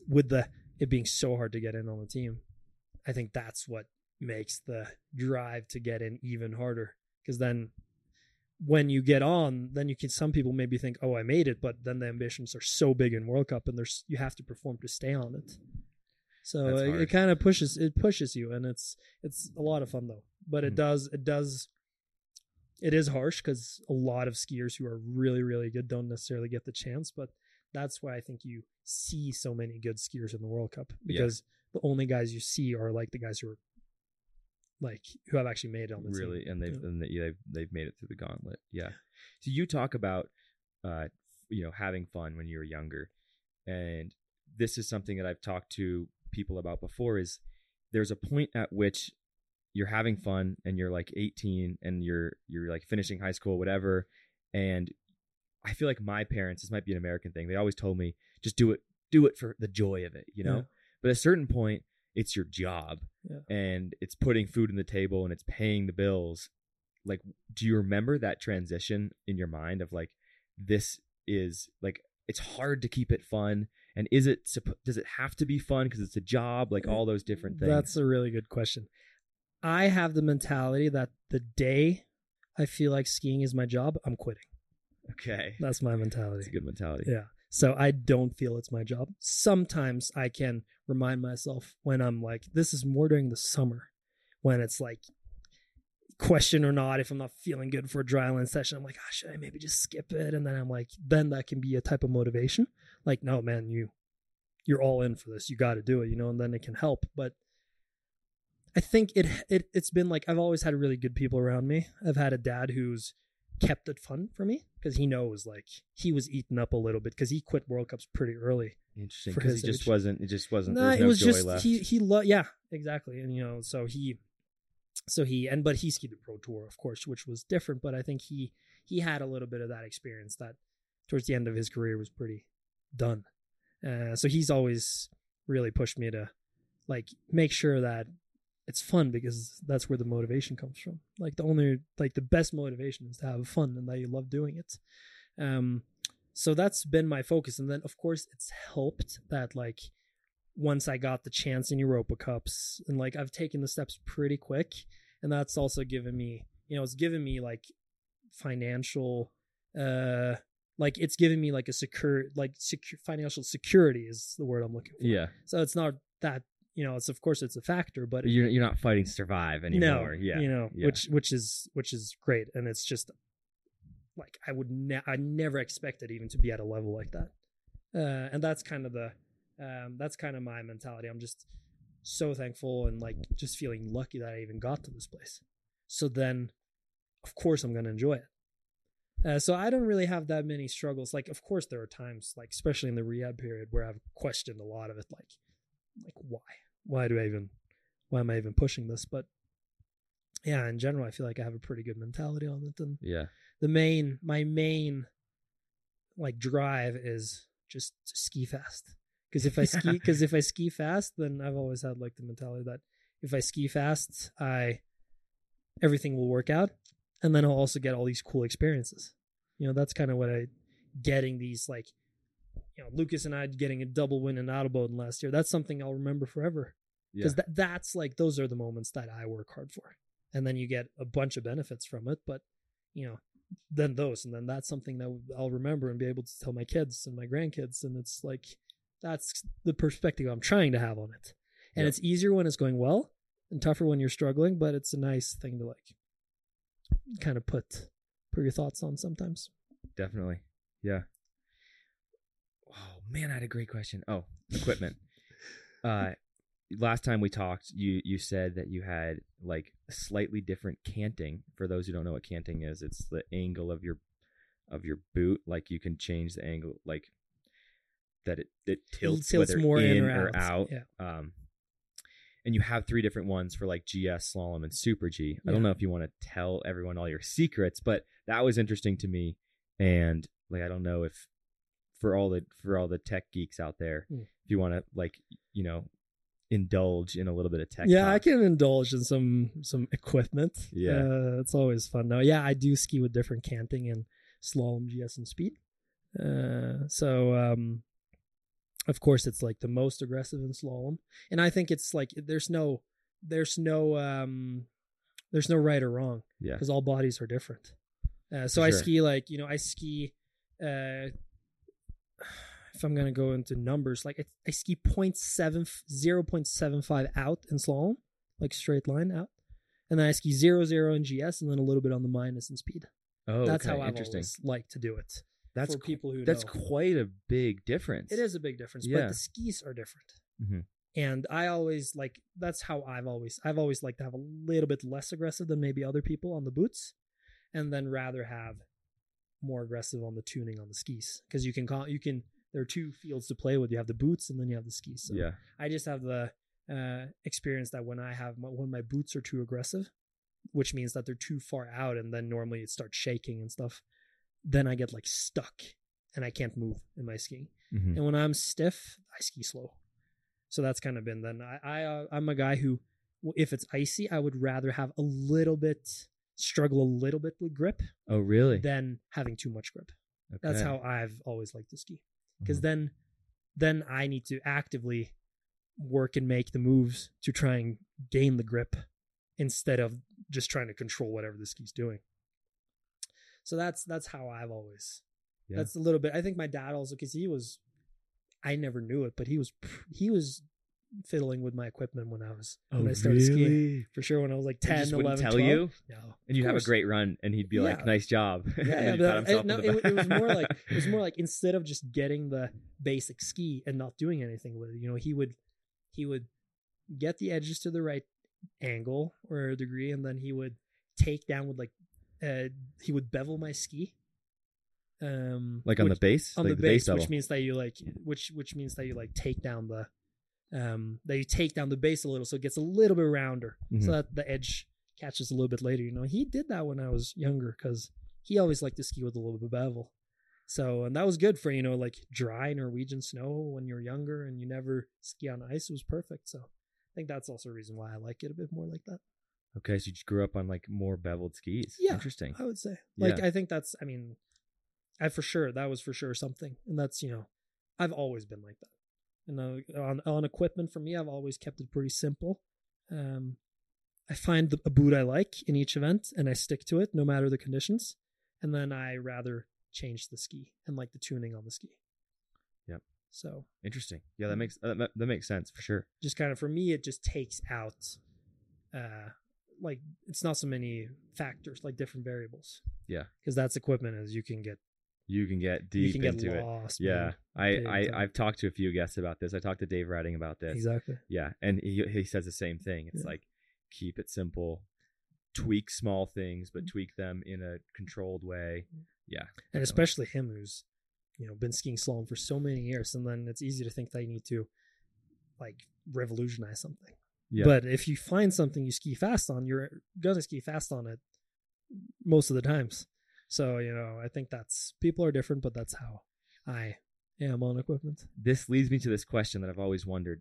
with the it being so hard to get in on the team, I think that's what makes the drive to get in even harder. Because then when you get on, then you can. Some people maybe think, "Oh, I made it," but then the ambitions are so big in World Cup, and there's you have to perform to stay on it. So That's it, it kind of pushes it pushes you, and it's it's a lot of fun though. But it Mm. does it does it is harsh because a lot of skiers who are really really good don't necessarily get the chance. But that's why I think you see so many good skiers in the World Cup Yeah. because the only guys you see are like the guys who are like who have actually made it on the really team. and they've Yeah. and they, they've they've made it through the gauntlet yeah so you talk about uh you know having fun when you were younger and this is something that i've talked to people about before is there's a point at which you're having fun and you're like 18 and you're you're like finishing high school whatever and i feel like my parents this might be an american thing they always told me just do it do it for the joy of it you know Yeah. but at a certain point it's your job Yeah. and it's putting food on the table and it's paying the bills like do you remember that transition in your mind of like this is like it's hard to keep it fun and is it does it have to be fun because it's a job like all those different things That's a really good question. I have the mentality that the day I feel like skiing is my job, I'm quitting. okay That's my that's mentality. a good mentality Yeah. So I don't feel it's my job. Sometimes I can remind myself when I'm like, this is more during the summer when it's like question or not if I'm not feeling good for a dry land session. I'm like, oh, should I maybe just skip it? And then I'm like, then that can be a type of motivation. Like, no, man, you you're all in for this. You got to do it, you know, and then it can help. But I think it it it's been like I've always had really good people around me. I've had a dad who's kept it fun for me because he knows like he was eaten up a little bit because he quit World Cups pretty early. interesting because he just age. wasn't it just wasn't there was no it was joy just left he he lo- yeah exactly and you know so he so he and but he skied the pro tour of course which was different but I think he he had a little bit of that experience that towards the end of his career was pretty done. Uh, so he's always really pushed me to like make sure that it's fun because that's where the motivation comes from. Like the only like the best motivation is to have fun and that you love doing it. Um so that's been my focus and then of course it's helped that like once I got the chance in Europa Cups and like I've taken the steps pretty quick and that's also given me you know it's given me like financial uh like it's giving me like a secure like secure financial security is the word I'm looking for. yeah So it's not that you know it's of course it's a factor but you're you're not fighting to survive anymore no, yeah you know, yeah. which which is which is great, and it's just like I would ne- I never expected even to be at a level like that, uh, and that's kind of the um, that's kind of my mentality. I'm just so thankful and like just feeling lucky that I even got to this place. So then, of course, I'm gonna enjoy it. Uh, so I don't really have that many struggles. Like, of course, there are times, like especially in the rehab period, where I've questioned a lot of it. Like, like why? Why do I even? Why am I even pushing this? But yeah, in general, I feel like I have a pretty good mentality on it. And yeah the main, my main, like drive is just to ski fast. Because if I ski, because if I ski fast, then I've always had like the mentality that if I ski fast, I everything will work out, and then I'll also get all these cool experiences. You know, that's kind of what I getting these like, you know, Lucas and I getting a double win in Adelboden last year. That's something I'll remember forever yeah because that that's like those are the moments that I work hard for, and then you get a bunch of benefits from it. But you know, then those, and then that's something that I'll remember and be able to tell my kids and my grandkids, and it's like that's the perspective I'm trying to have on it. And it's easier when it's going well, and tougher when you're struggling. But it's a nice thing to like kind of put put your thoughts on sometimes. definitely. Yeah. Oh man i had a great question. Oh equipment. Uh last time we talked you you said that you had like slightly different canting. For those who don't know what canting is it's the angle of your of your boot. Like you can change the angle like that it it tilts, tilts whether more in, or or out, out, yeah. um and you have three different ones for like GS slalom and super G. I Yeah. don't know if you want to tell everyone all your secrets, but that was interesting to me and like I don't know if for all the for all the tech geeks out there, Hmm. if you want to like you know indulge in a little bit of tech. yeah, I can indulge in some some equipment. Yeah. uh, it's always fun. Now, yeah, I do ski with different canting and slalom, GS, and speed. Uh, so um, of course, it's like the most aggressive in slalom, and I think it's like there's no there's no um there's no right or wrong Yeah. because all bodies are different. Uh, so For I ski like you know I ski. Uh, if I'm gonna go into numbers, like I, I ski 0.7 0.75 out in slalom, like straight line out, and then I ski zero zero in GS, and then a little bit on the minus in speed. Oh, That's okay. how interesting. always like to do it. That's for people who that's know. quite a big difference. It is a big difference, Yeah. but the skis are different. Mhm. And I always like that's how I've always I've always liked to have a little bit less aggressive than maybe other people on the boots, and then rather have more aggressive on the tuning on the skis because you can call you can there are two fields to play with. You have the boots and then you have the skis. So Yeah. I just have the uh, experience that when I have my, when my boots are too aggressive, which means that they're too far out, and then normally it starts shaking and stuff. Then I get like stuck and I can't move in my skiing. Mhm. And when I'm stiff, I ski slow. So that's kind of been then. I, I uh, I'm a guy who, if it's icy, I would rather have a little bit struggle a little bit with grip Oh, really? than having too much grip. Okay. That's how I've always liked to ski because Mhm. then then I need to actively work and make the moves to try and gain the grip instead of just trying to control whatever the ski's doing. So that's that's how I've always. Yeah. That's a little bit. I think my dad also because he was, I never knew it, but he was he was fiddling with my equipment when I was oh, when Oh, I started skiing for sure when I was like He 10, 11, tell 12. you, No, and you have a great run, and he'd be like, "Nice job." Yeah, yeah, he'd but pat I- no, it, it was more like it was more like instead of just getting the basic ski and not doing anything with it, you know, he would he would get the edges to the right angle or degree, and then he would take down with like uh he would bevel my ski. Um, like on which- the base, on like the base, bevel. which means that you like which which means that you like take down the um that you take down the base a little so it gets a little bit rounder Mhm. so that the edge catches a little bit later you know he did that when i was younger because he always liked to ski with a little bit of bevel so and that was good for you know like dry norwegian snow when you're younger and you never ski on ice it was perfect so i think that's also a reason why i like it a bit more like that okay, so you just grew up on like more beveled skis. Yeah. interesting. I would say. Like Yeah. I think that's I mean I for sure that was for sure something. And that's, you know, I've always been like that. And uh, on on equipment for me, I've always kept it pretty simple. Um I find the, a boot I like in each event and I stick to it no matter the conditions. And then I rather change the ski and like the tuning on the ski. Yep. So Interesting. Yeah, that makes that, that makes sense for sure. just kind of for me it just takes out uh like it's not so many factors like different variables Yeah. because that's equipment as you can get You can get you deep can get into it. Yeah, I, I. I've talked to a few guests about this. I talked to Dave Ryding about this. exactly Yeah, and he he says the same thing. It's Yeah. like keep it simple, tweak small things, Mm-hmm. but tweak them in a controlled way. Yeah, and especially him who's you know been skiing slalom for so many years and then it's easy to think that you need to like revolutionize something yeah, but if you find something you ski fast on you're gonna ski fast on it most of the times so you know i think that's people are different but that's how i am on equipment this leads me to this question that I've always wondered: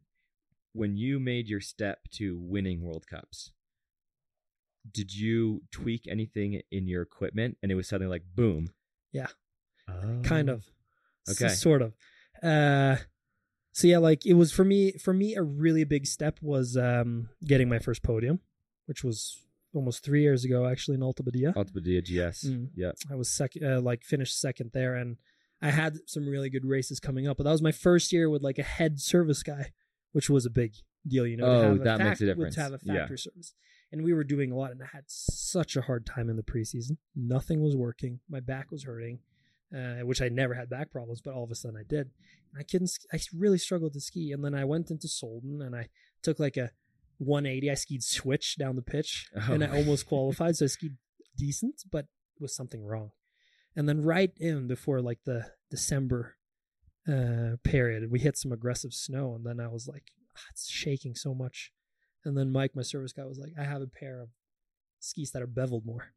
when you made your step to winning World Cups, did you tweak anything in your equipment, and it was suddenly like boom? Yeah. Oh. kind of S- Okay. sort of uh so yeah like it was for me for me a really big step was um getting my first podium which was almost three years ago actually in alta badia Alta Badia GS. Mm. Yeah. i was second uh, like finished second there and i had some really good races coming up but that was my first year with like a head service guy which was a big deal you know Oh, that makes a difference. to have a Yeah. factory service and we were doing a lot and i had such a hard time in the preseason nothing was working my back was hurting uh, which I never had back problems, but all of a sudden I did. And I couldn't. I really struggled to ski, and then I went into Solden and I took like a 180. I skied switch down the pitch, and I Oh. almost qualified. So I skied decent, but was something wrong. And then right in before like the December uh, period, we hit some aggressive snow, and then I was like, "Ah, it's shaking so much. And then Mike, my service guy, was like, I have a pair of skis that are beveled more,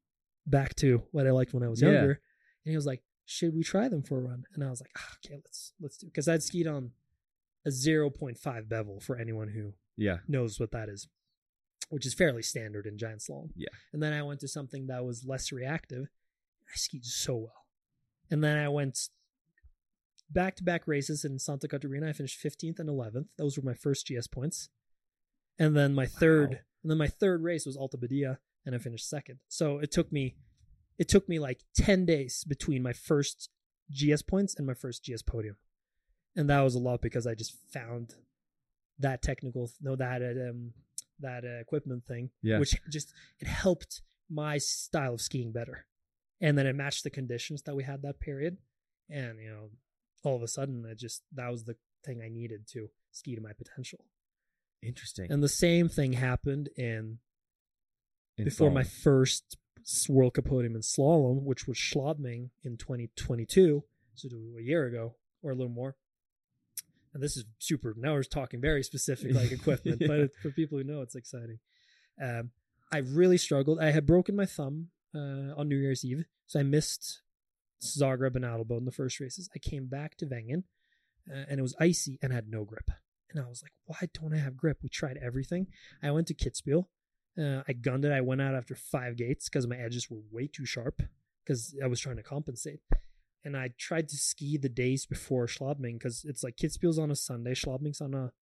back to what I liked when I was Yeah. younger. And he was like, should we try them for a run? And I was like, ah, okay, let's let's do because I'd skied on a 0.5 bevel for anyone who Yeah. knows what that is, which is fairly standard in giant slalom. Yeah. And then I went to something that was less reactive. I skied so well. And then I went back to back races in Santa Caterina. I finished 15th and 11th. Those were my first GS points. And then my third, and then my third race was Alta Badia, and I finished second. So it took me it took me like 10 days between my first GS points and my first GS podium. And that was a lot because I just found that technical, no, that, um, that uh, equipment thing, Yeah. which just, it helped my style of skiing better. And then it matched the conditions that we had that period. And, you know, all of a sudden, it just, that was the thing I needed to ski to my potential. Interesting. And the same thing happened in In before my first World Cup podium in slalom, which was Schladming in 2022, so a year ago or a little more. And this is super. Now we're talking very specific, like equipment, but Yeah. it, for people who know, it's exciting. Um, I really struggled. I had broken my thumb uh, on New Year's Eve, so I missed Zagreb and Adelboden in the first races. I came back to Wengen, uh, and it was icy and had no grip. And I was like, why don't I have grip? We tried everything. I went to Kitzbühel. Uh, I gunned it. I went out after five gates because my edges were way too sharp because I was trying to compensate. And I tried to ski the days before Schladming because it's like Kitzbühel's on a Sunday, Schladming's on a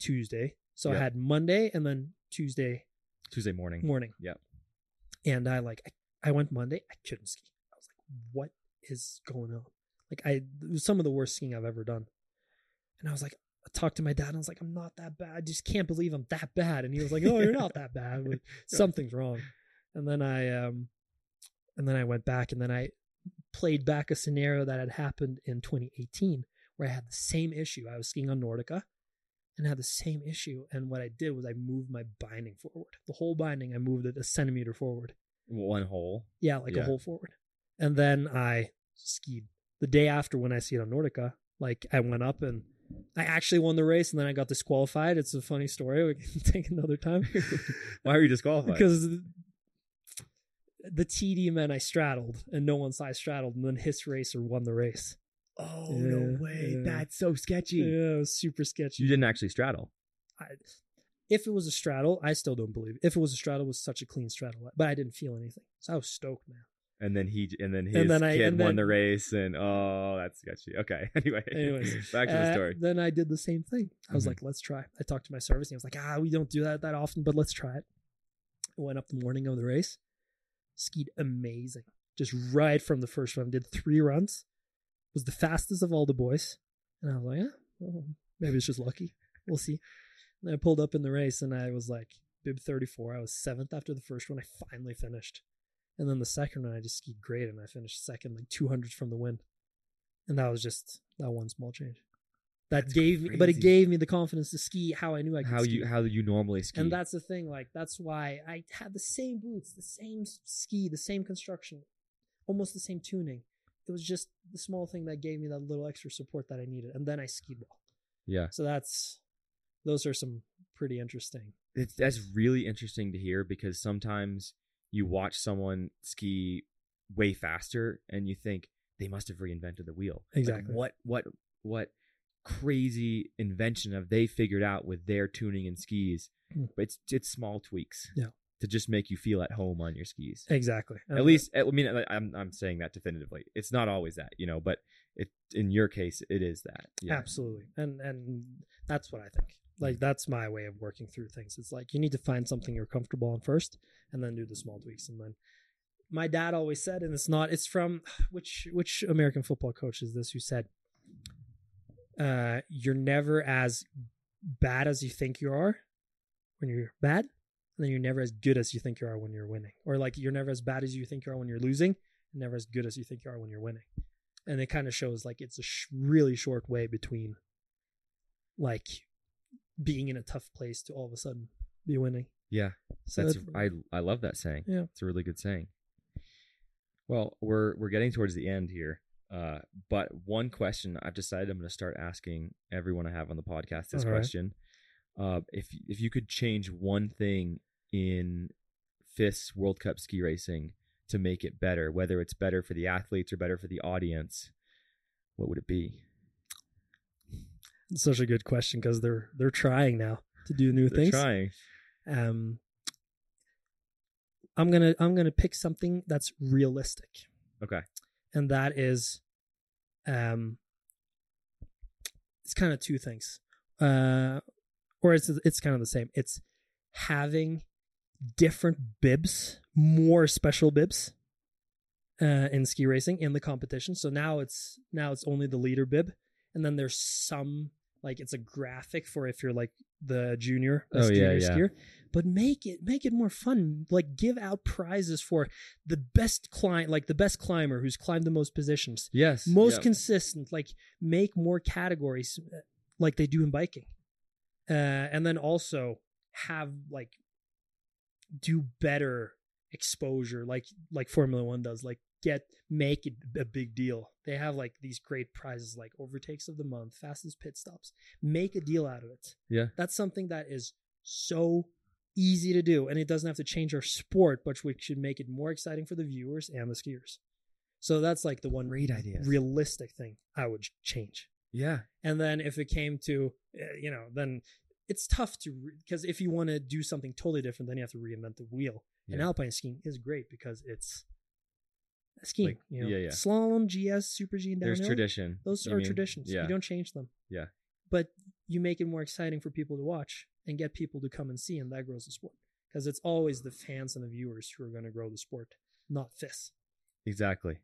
Tuesday. So I had Monday and then Tuesday Tuesday morning. morning. Yeah. And I like I, I went Monday. I couldn't ski. I was like, what is going on? Like I it was some of the worst skiing I've ever done. And I was like, I talked to my dad and I was like, I'm not that bad. I just can't believe I'm that bad. And he was like, Oh, you're not that bad. Like, something's wrong. And then I um and then I went back and then I played back a scenario that had happened in 2018 where I had the same issue. I was skiing on Nordica and had the same issue. And what I did was I moved my binding forward. The whole binding, I moved it a centimeter forward. One hole. Yeah, like Yeah. a hole forward. And then I skied the day after when I skied on Nordica. Like I went up and I actually won the race, and then I got disqualified. It's a funny story. We can take another time Why are you disqualified? because the TD man I straddled, and no one I straddled, and then his racer won the race. oh Yeah, no way! yeah. That's so sketchy. Yeah, it was super sketchy. You didn't actually straddle. I, if it was a straddle, I still don't believe. It. If it was a straddle, it was such a clean straddle, but I didn't feel anything, so I was stoked, man. And then he and then his And then I- kid and won then- the race, and oh, that's sketchy. Okay. Anyway, Anyways, back to the Uh, story. Then I did the same thing. I was Mhm. like, let's try. I talked to my service and he was like, ah, we don't do that that often, but let's try it. I went up the morning of the race, skied amazing. Just right from the first run, did three runs, was the fastest of all the boys. And I was like, yeah, well, maybe it's just lucky. We'll see. And I pulled up in the race and I was like, bib 34. I was seventh after the first one. I finally finished. And then the second one, I just skied great and I finished second, like 200 from the win. And that was just that one small change. That That's gave me, but it gave me the confidence to ski how I knew I could How ski. you how you normally ski? And that's the thing, like that's why I had the same boots, the same ski, the same construction, almost the same tuning. It was just the small thing that gave me that little extra support that I needed, and then I skied well. yeah. So that's those are some pretty interesting. it's that's really interesting to hear because sometimes you watch someone ski way faster and you think they must have reinvented the wheel. Like, Exactly. what what what crazy invention have they figured out with their tuning and skis? Hmm. But it's it's small tweaks. Yeah. To just make you feel at home on your skis. Exactly. At least I mean I'm I'm saying that definitively. It's not always that, you know, but it in your case it is that. Yeah. Absolutely. And and that's what I think. Like that's my way of working through things. It's like you need to find something you're comfortable on first and then do the small tweaks. And then my dad always said and it's not it's from which which American football coach is this who said uh you're never as bad as you think you are when you're bad and then you're never as good as you think you are when you're winning. Or like you're never as bad as you think you are when you're losing and never as good as you think you are when you're winning. And it kind of shows like it's a sh- really short way between like being in a tough place to all of a sudden be winning. Yeah. So That's that's- I I love that saying. Yeah. It's a really good saying. Well, we're we're getting towards the end here. Uh, but one question I've decided I'm going to start asking everyone I have on the podcast this All right. question. Uh, if if you could change one thing in FIS World Cup ski racing to make it better, whether it's better for the athletes or better for the audience, what would it be? It's such a good question because they're they're trying now to do new They're things. trying. Um, I'm gonna I'm gonna pick something that's realistic, Okay. and that is, um, it's kind of two things, uh, or it's it's kind of the same. It's having different bibs, more special bibs, uh, in ski racing in the competition. So now it's now it's only the leader bib, and then there's some like it's a graphic for if you're like the junior, Oh, yeah, yeah. skier. But make it make it more fun. Like give out prizes for the best climb, like the best climber who's climbed the most positions, Yes. most yeah. consistent. Like make more categories, uh, like they do in biking, uh, and then also have like do better exposure, like like Formula One does. Like get make it a big deal. They have like these great prizes, like overtakes of the month, fastest pit stops. Make a deal out of it. Yeah. that's something that is so easy to do, and it doesn't have to change our sport, but we should make it more exciting for the viewers and the skiers. So that's like the one Great idea. realistic thing I would change. Yeah. And then if it came to, uh, you know, then it's tough to because if you want to do something totally different, then you have to reinvent the wheel. And alpine skiing is great because it's skiing. Like, you know, yeah, yeah. slalom, GS, super G, and There's downhill. tradition. Those are mean? traditions. Yeah. You don't change them. Yeah. But you make it more exciting for people to watch and get people to come and see, and that grows the sport. Because it's always the fans and the viewers who are going to grow the sport, not FIS. Exactly.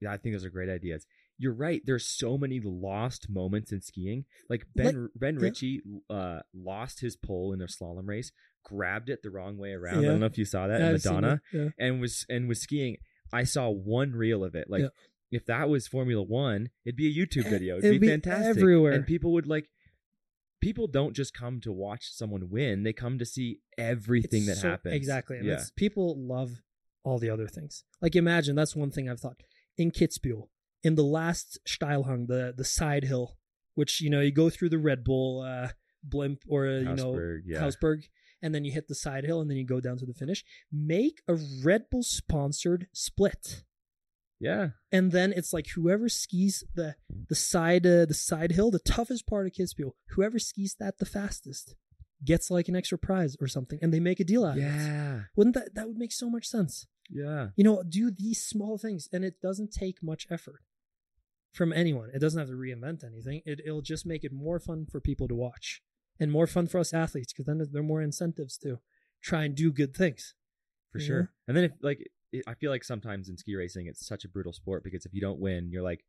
Yeah, I think those are great ideas. You're right. There's so many lost moments in skiing. Like Ben Ben yeah. Ritchie uh, lost his pole in a slalom race, grabbed it the wrong way around. I don't know if you saw that in Madonna, Yeah. and was and was skiing. I saw one reel of it. Like Yeah. if that was Formula One, it'd be a YouTube video. It'd, it'd be, be fantastic everywhere. and people would like. People don't just come to watch someone win; they come to see everything It's that so- happens. Exactly. And Yeah. people love all the other things. Like imagine that's one thing I've thought. In Kitzbühel, in the last Steilhang, the the side hill, which you know you go through the Red Bull uh, blimp or uh, you know yeah. Hausberg, and then you hit the side hill and then you go down to the finish. Make a Red Bull sponsored split. Yeah. And then it's like whoever skis the the side uh, the side hill, the toughest part of Kitzbühel, whoever skis that the fastest gets like an extra prize or something, and they make a deal out of it. Yeah. Wouldn't that that would make so much sense? Yeah. You know, do these small things, and it doesn't take much effort from anyone. It doesn't have to reinvent anything. It, it'll just make it more fun for people to watch, and more fun for us athletes because then there are more incentives to try and do good things. for sure. know? And then if like it, I feel like sometimes in ski racing it's such a brutal sport because if you don't win, you're like,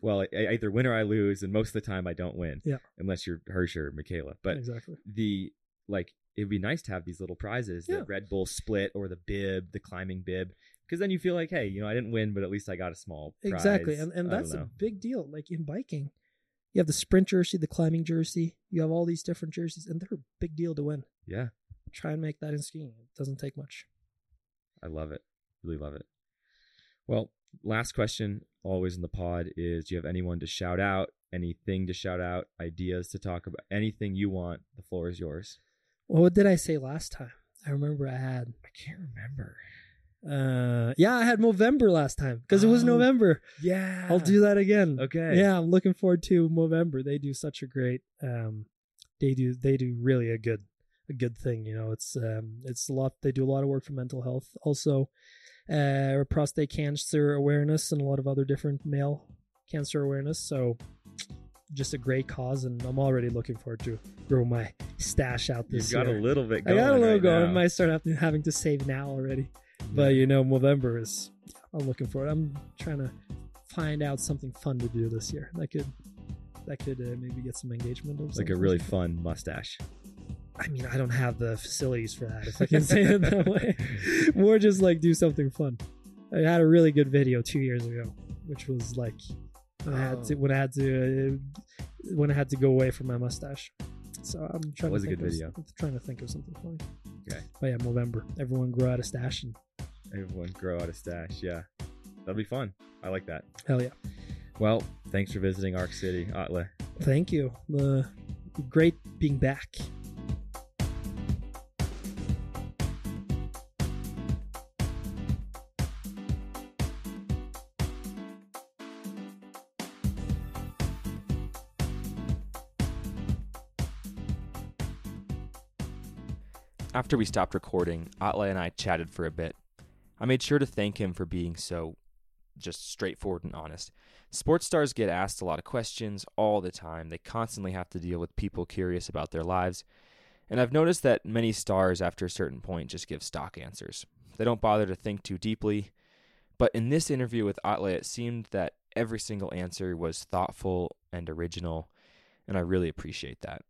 well, I, I either win or I lose, and most of the time I don't win. Yeah. Unless you're Hirsch or Mikaela, but exactly. the like it'd be nice to have these little prizes, Yeah. the Red Bull split or the bib, the climbing bib, because then you feel like, hey, you know, I didn't win, but at least I got a small prize. Exactly, and and that's a big deal. Like in biking, you have the sprint jersey, the climbing jersey. You have all these different jerseys, and they're a big deal to win. yeah, Try and make that in skiing. It doesn't take much. I love it, really love it. Well, last question always in the pod is: Do you have anyone to shout out? Anything to shout out? Ideas to talk about? Anything you want? The floor is yours. Well, what did I say last time? I remember I had. I can't remember. Uh, yeah, I had Movember last time because it was Oh. November. Yeah, I'll do that again. Okay. Yeah, I'm looking forward to Movember. They do such a great. Um, they do they do really a good a good thing. You know, it's um it's a lot. They do a lot of work for mental health. Also, uh, prostate cancer awareness and a lot of other different male cancer awareness. So. Just a great cause, and I'm already looking forward to grow my stash out this got year. a little bit. Going. I got a little right going. I might start having to save now already. But you know, Movember is. I'm looking for it. I'm trying to find out something fun to do this year. That could, that could uh, maybe get some engagement. Or like a really fun mustache. I mean, I don't have the facilities for that. If I can say it that way, more just like do something fun. I had a really good video two years ago, which was like when I had to Oh. when I had to uh, when I had to go away from my mustache. So I'm trying. was to a think good of- video. I'm trying to think of something funny. Okay. But yeah, Movember. Everyone grow out a stash and Everyone grow out a stash. Yeah, that'll be fun. I like that. hell yeah. Well, thanks for visiting Arc City, Atle. Thank you. The great being back. After we stopped recording, Atle and I chatted for a bit. I made sure to thank him for being so just straightforward and honest. Sports stars get asked a lot of questions all the time. They constantly have to deal with people curious about their lives. And I've noticed that many stars, after a certain point, just give stock answers. They don't bother to think too deeply. But in this interview with Atle, it seemed that every single answer was thoughtful and original, and I really appreciate that.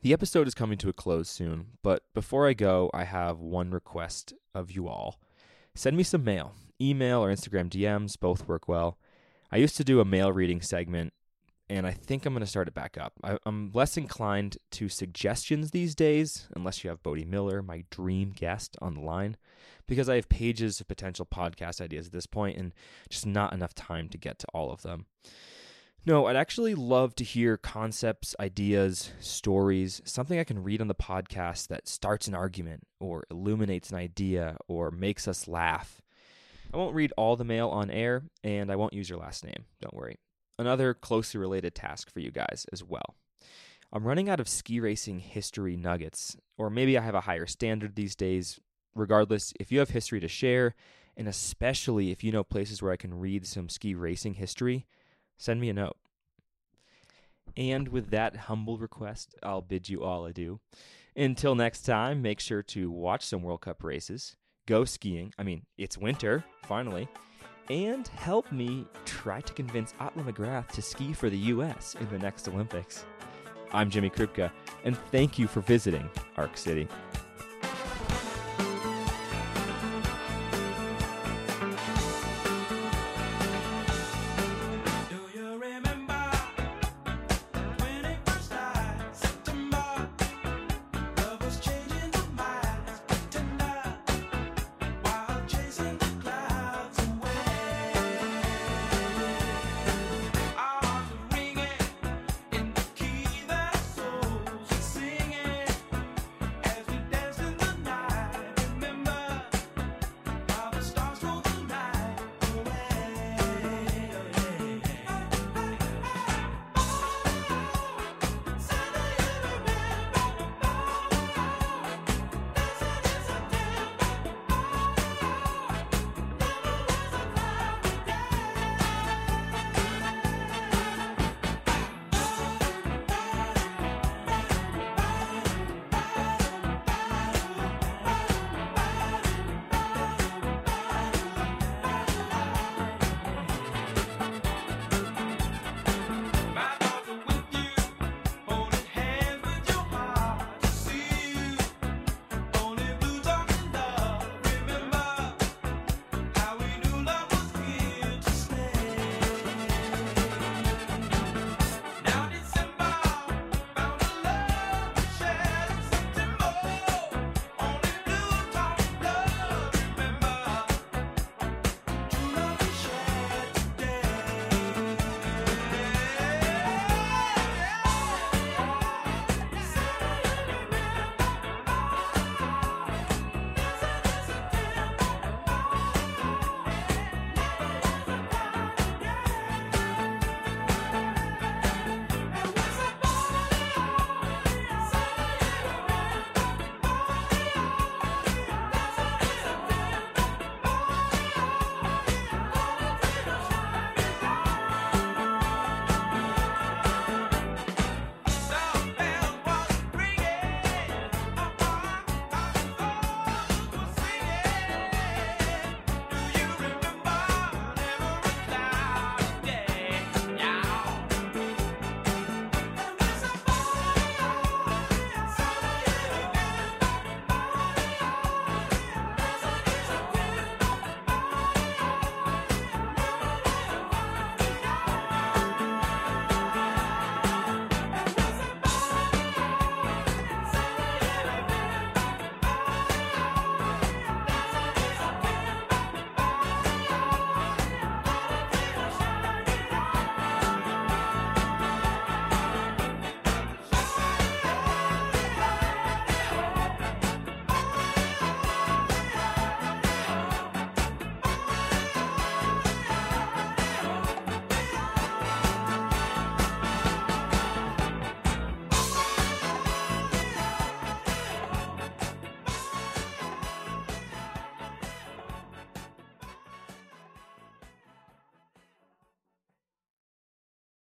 The episode is coming to a close soon, but before I go, I have one request of you all. Send me some mail. Email or Instagram DMs, both work well. I used to do a mail reading segment, and I think I'm going to start it back up. I, am less inclined to suggestions these days, unless you have Bode Miller, my dream guest, on the line, because I have pages of potential podcast ideas at this point and just not enough time to get to all of them. No, I'd actually love to hear concepts, ideas, stories, something I can read on the podcast that starts an argument or illuminates an idea or makes us laugh. I won't read all the mail on air, and I won't use your last name, don't worry. Another closely related task for you guys as well. I'm running out of ski racing history nuggets, or maybe I have a higher standard these days. Regardless, if you have history to share, and especially if you know places where I can read some ski racing history, send me a note. And with that humble request, I'll bid you all adieu. Until next time, make sure to watch some World Cup races, go skiing. I mean, it's winter, finally. And help me try to convince Atle McGrath to ski for the U.S. in the next Olympics. I'm Jimmy Krupka, and thank you for visiting Arc City.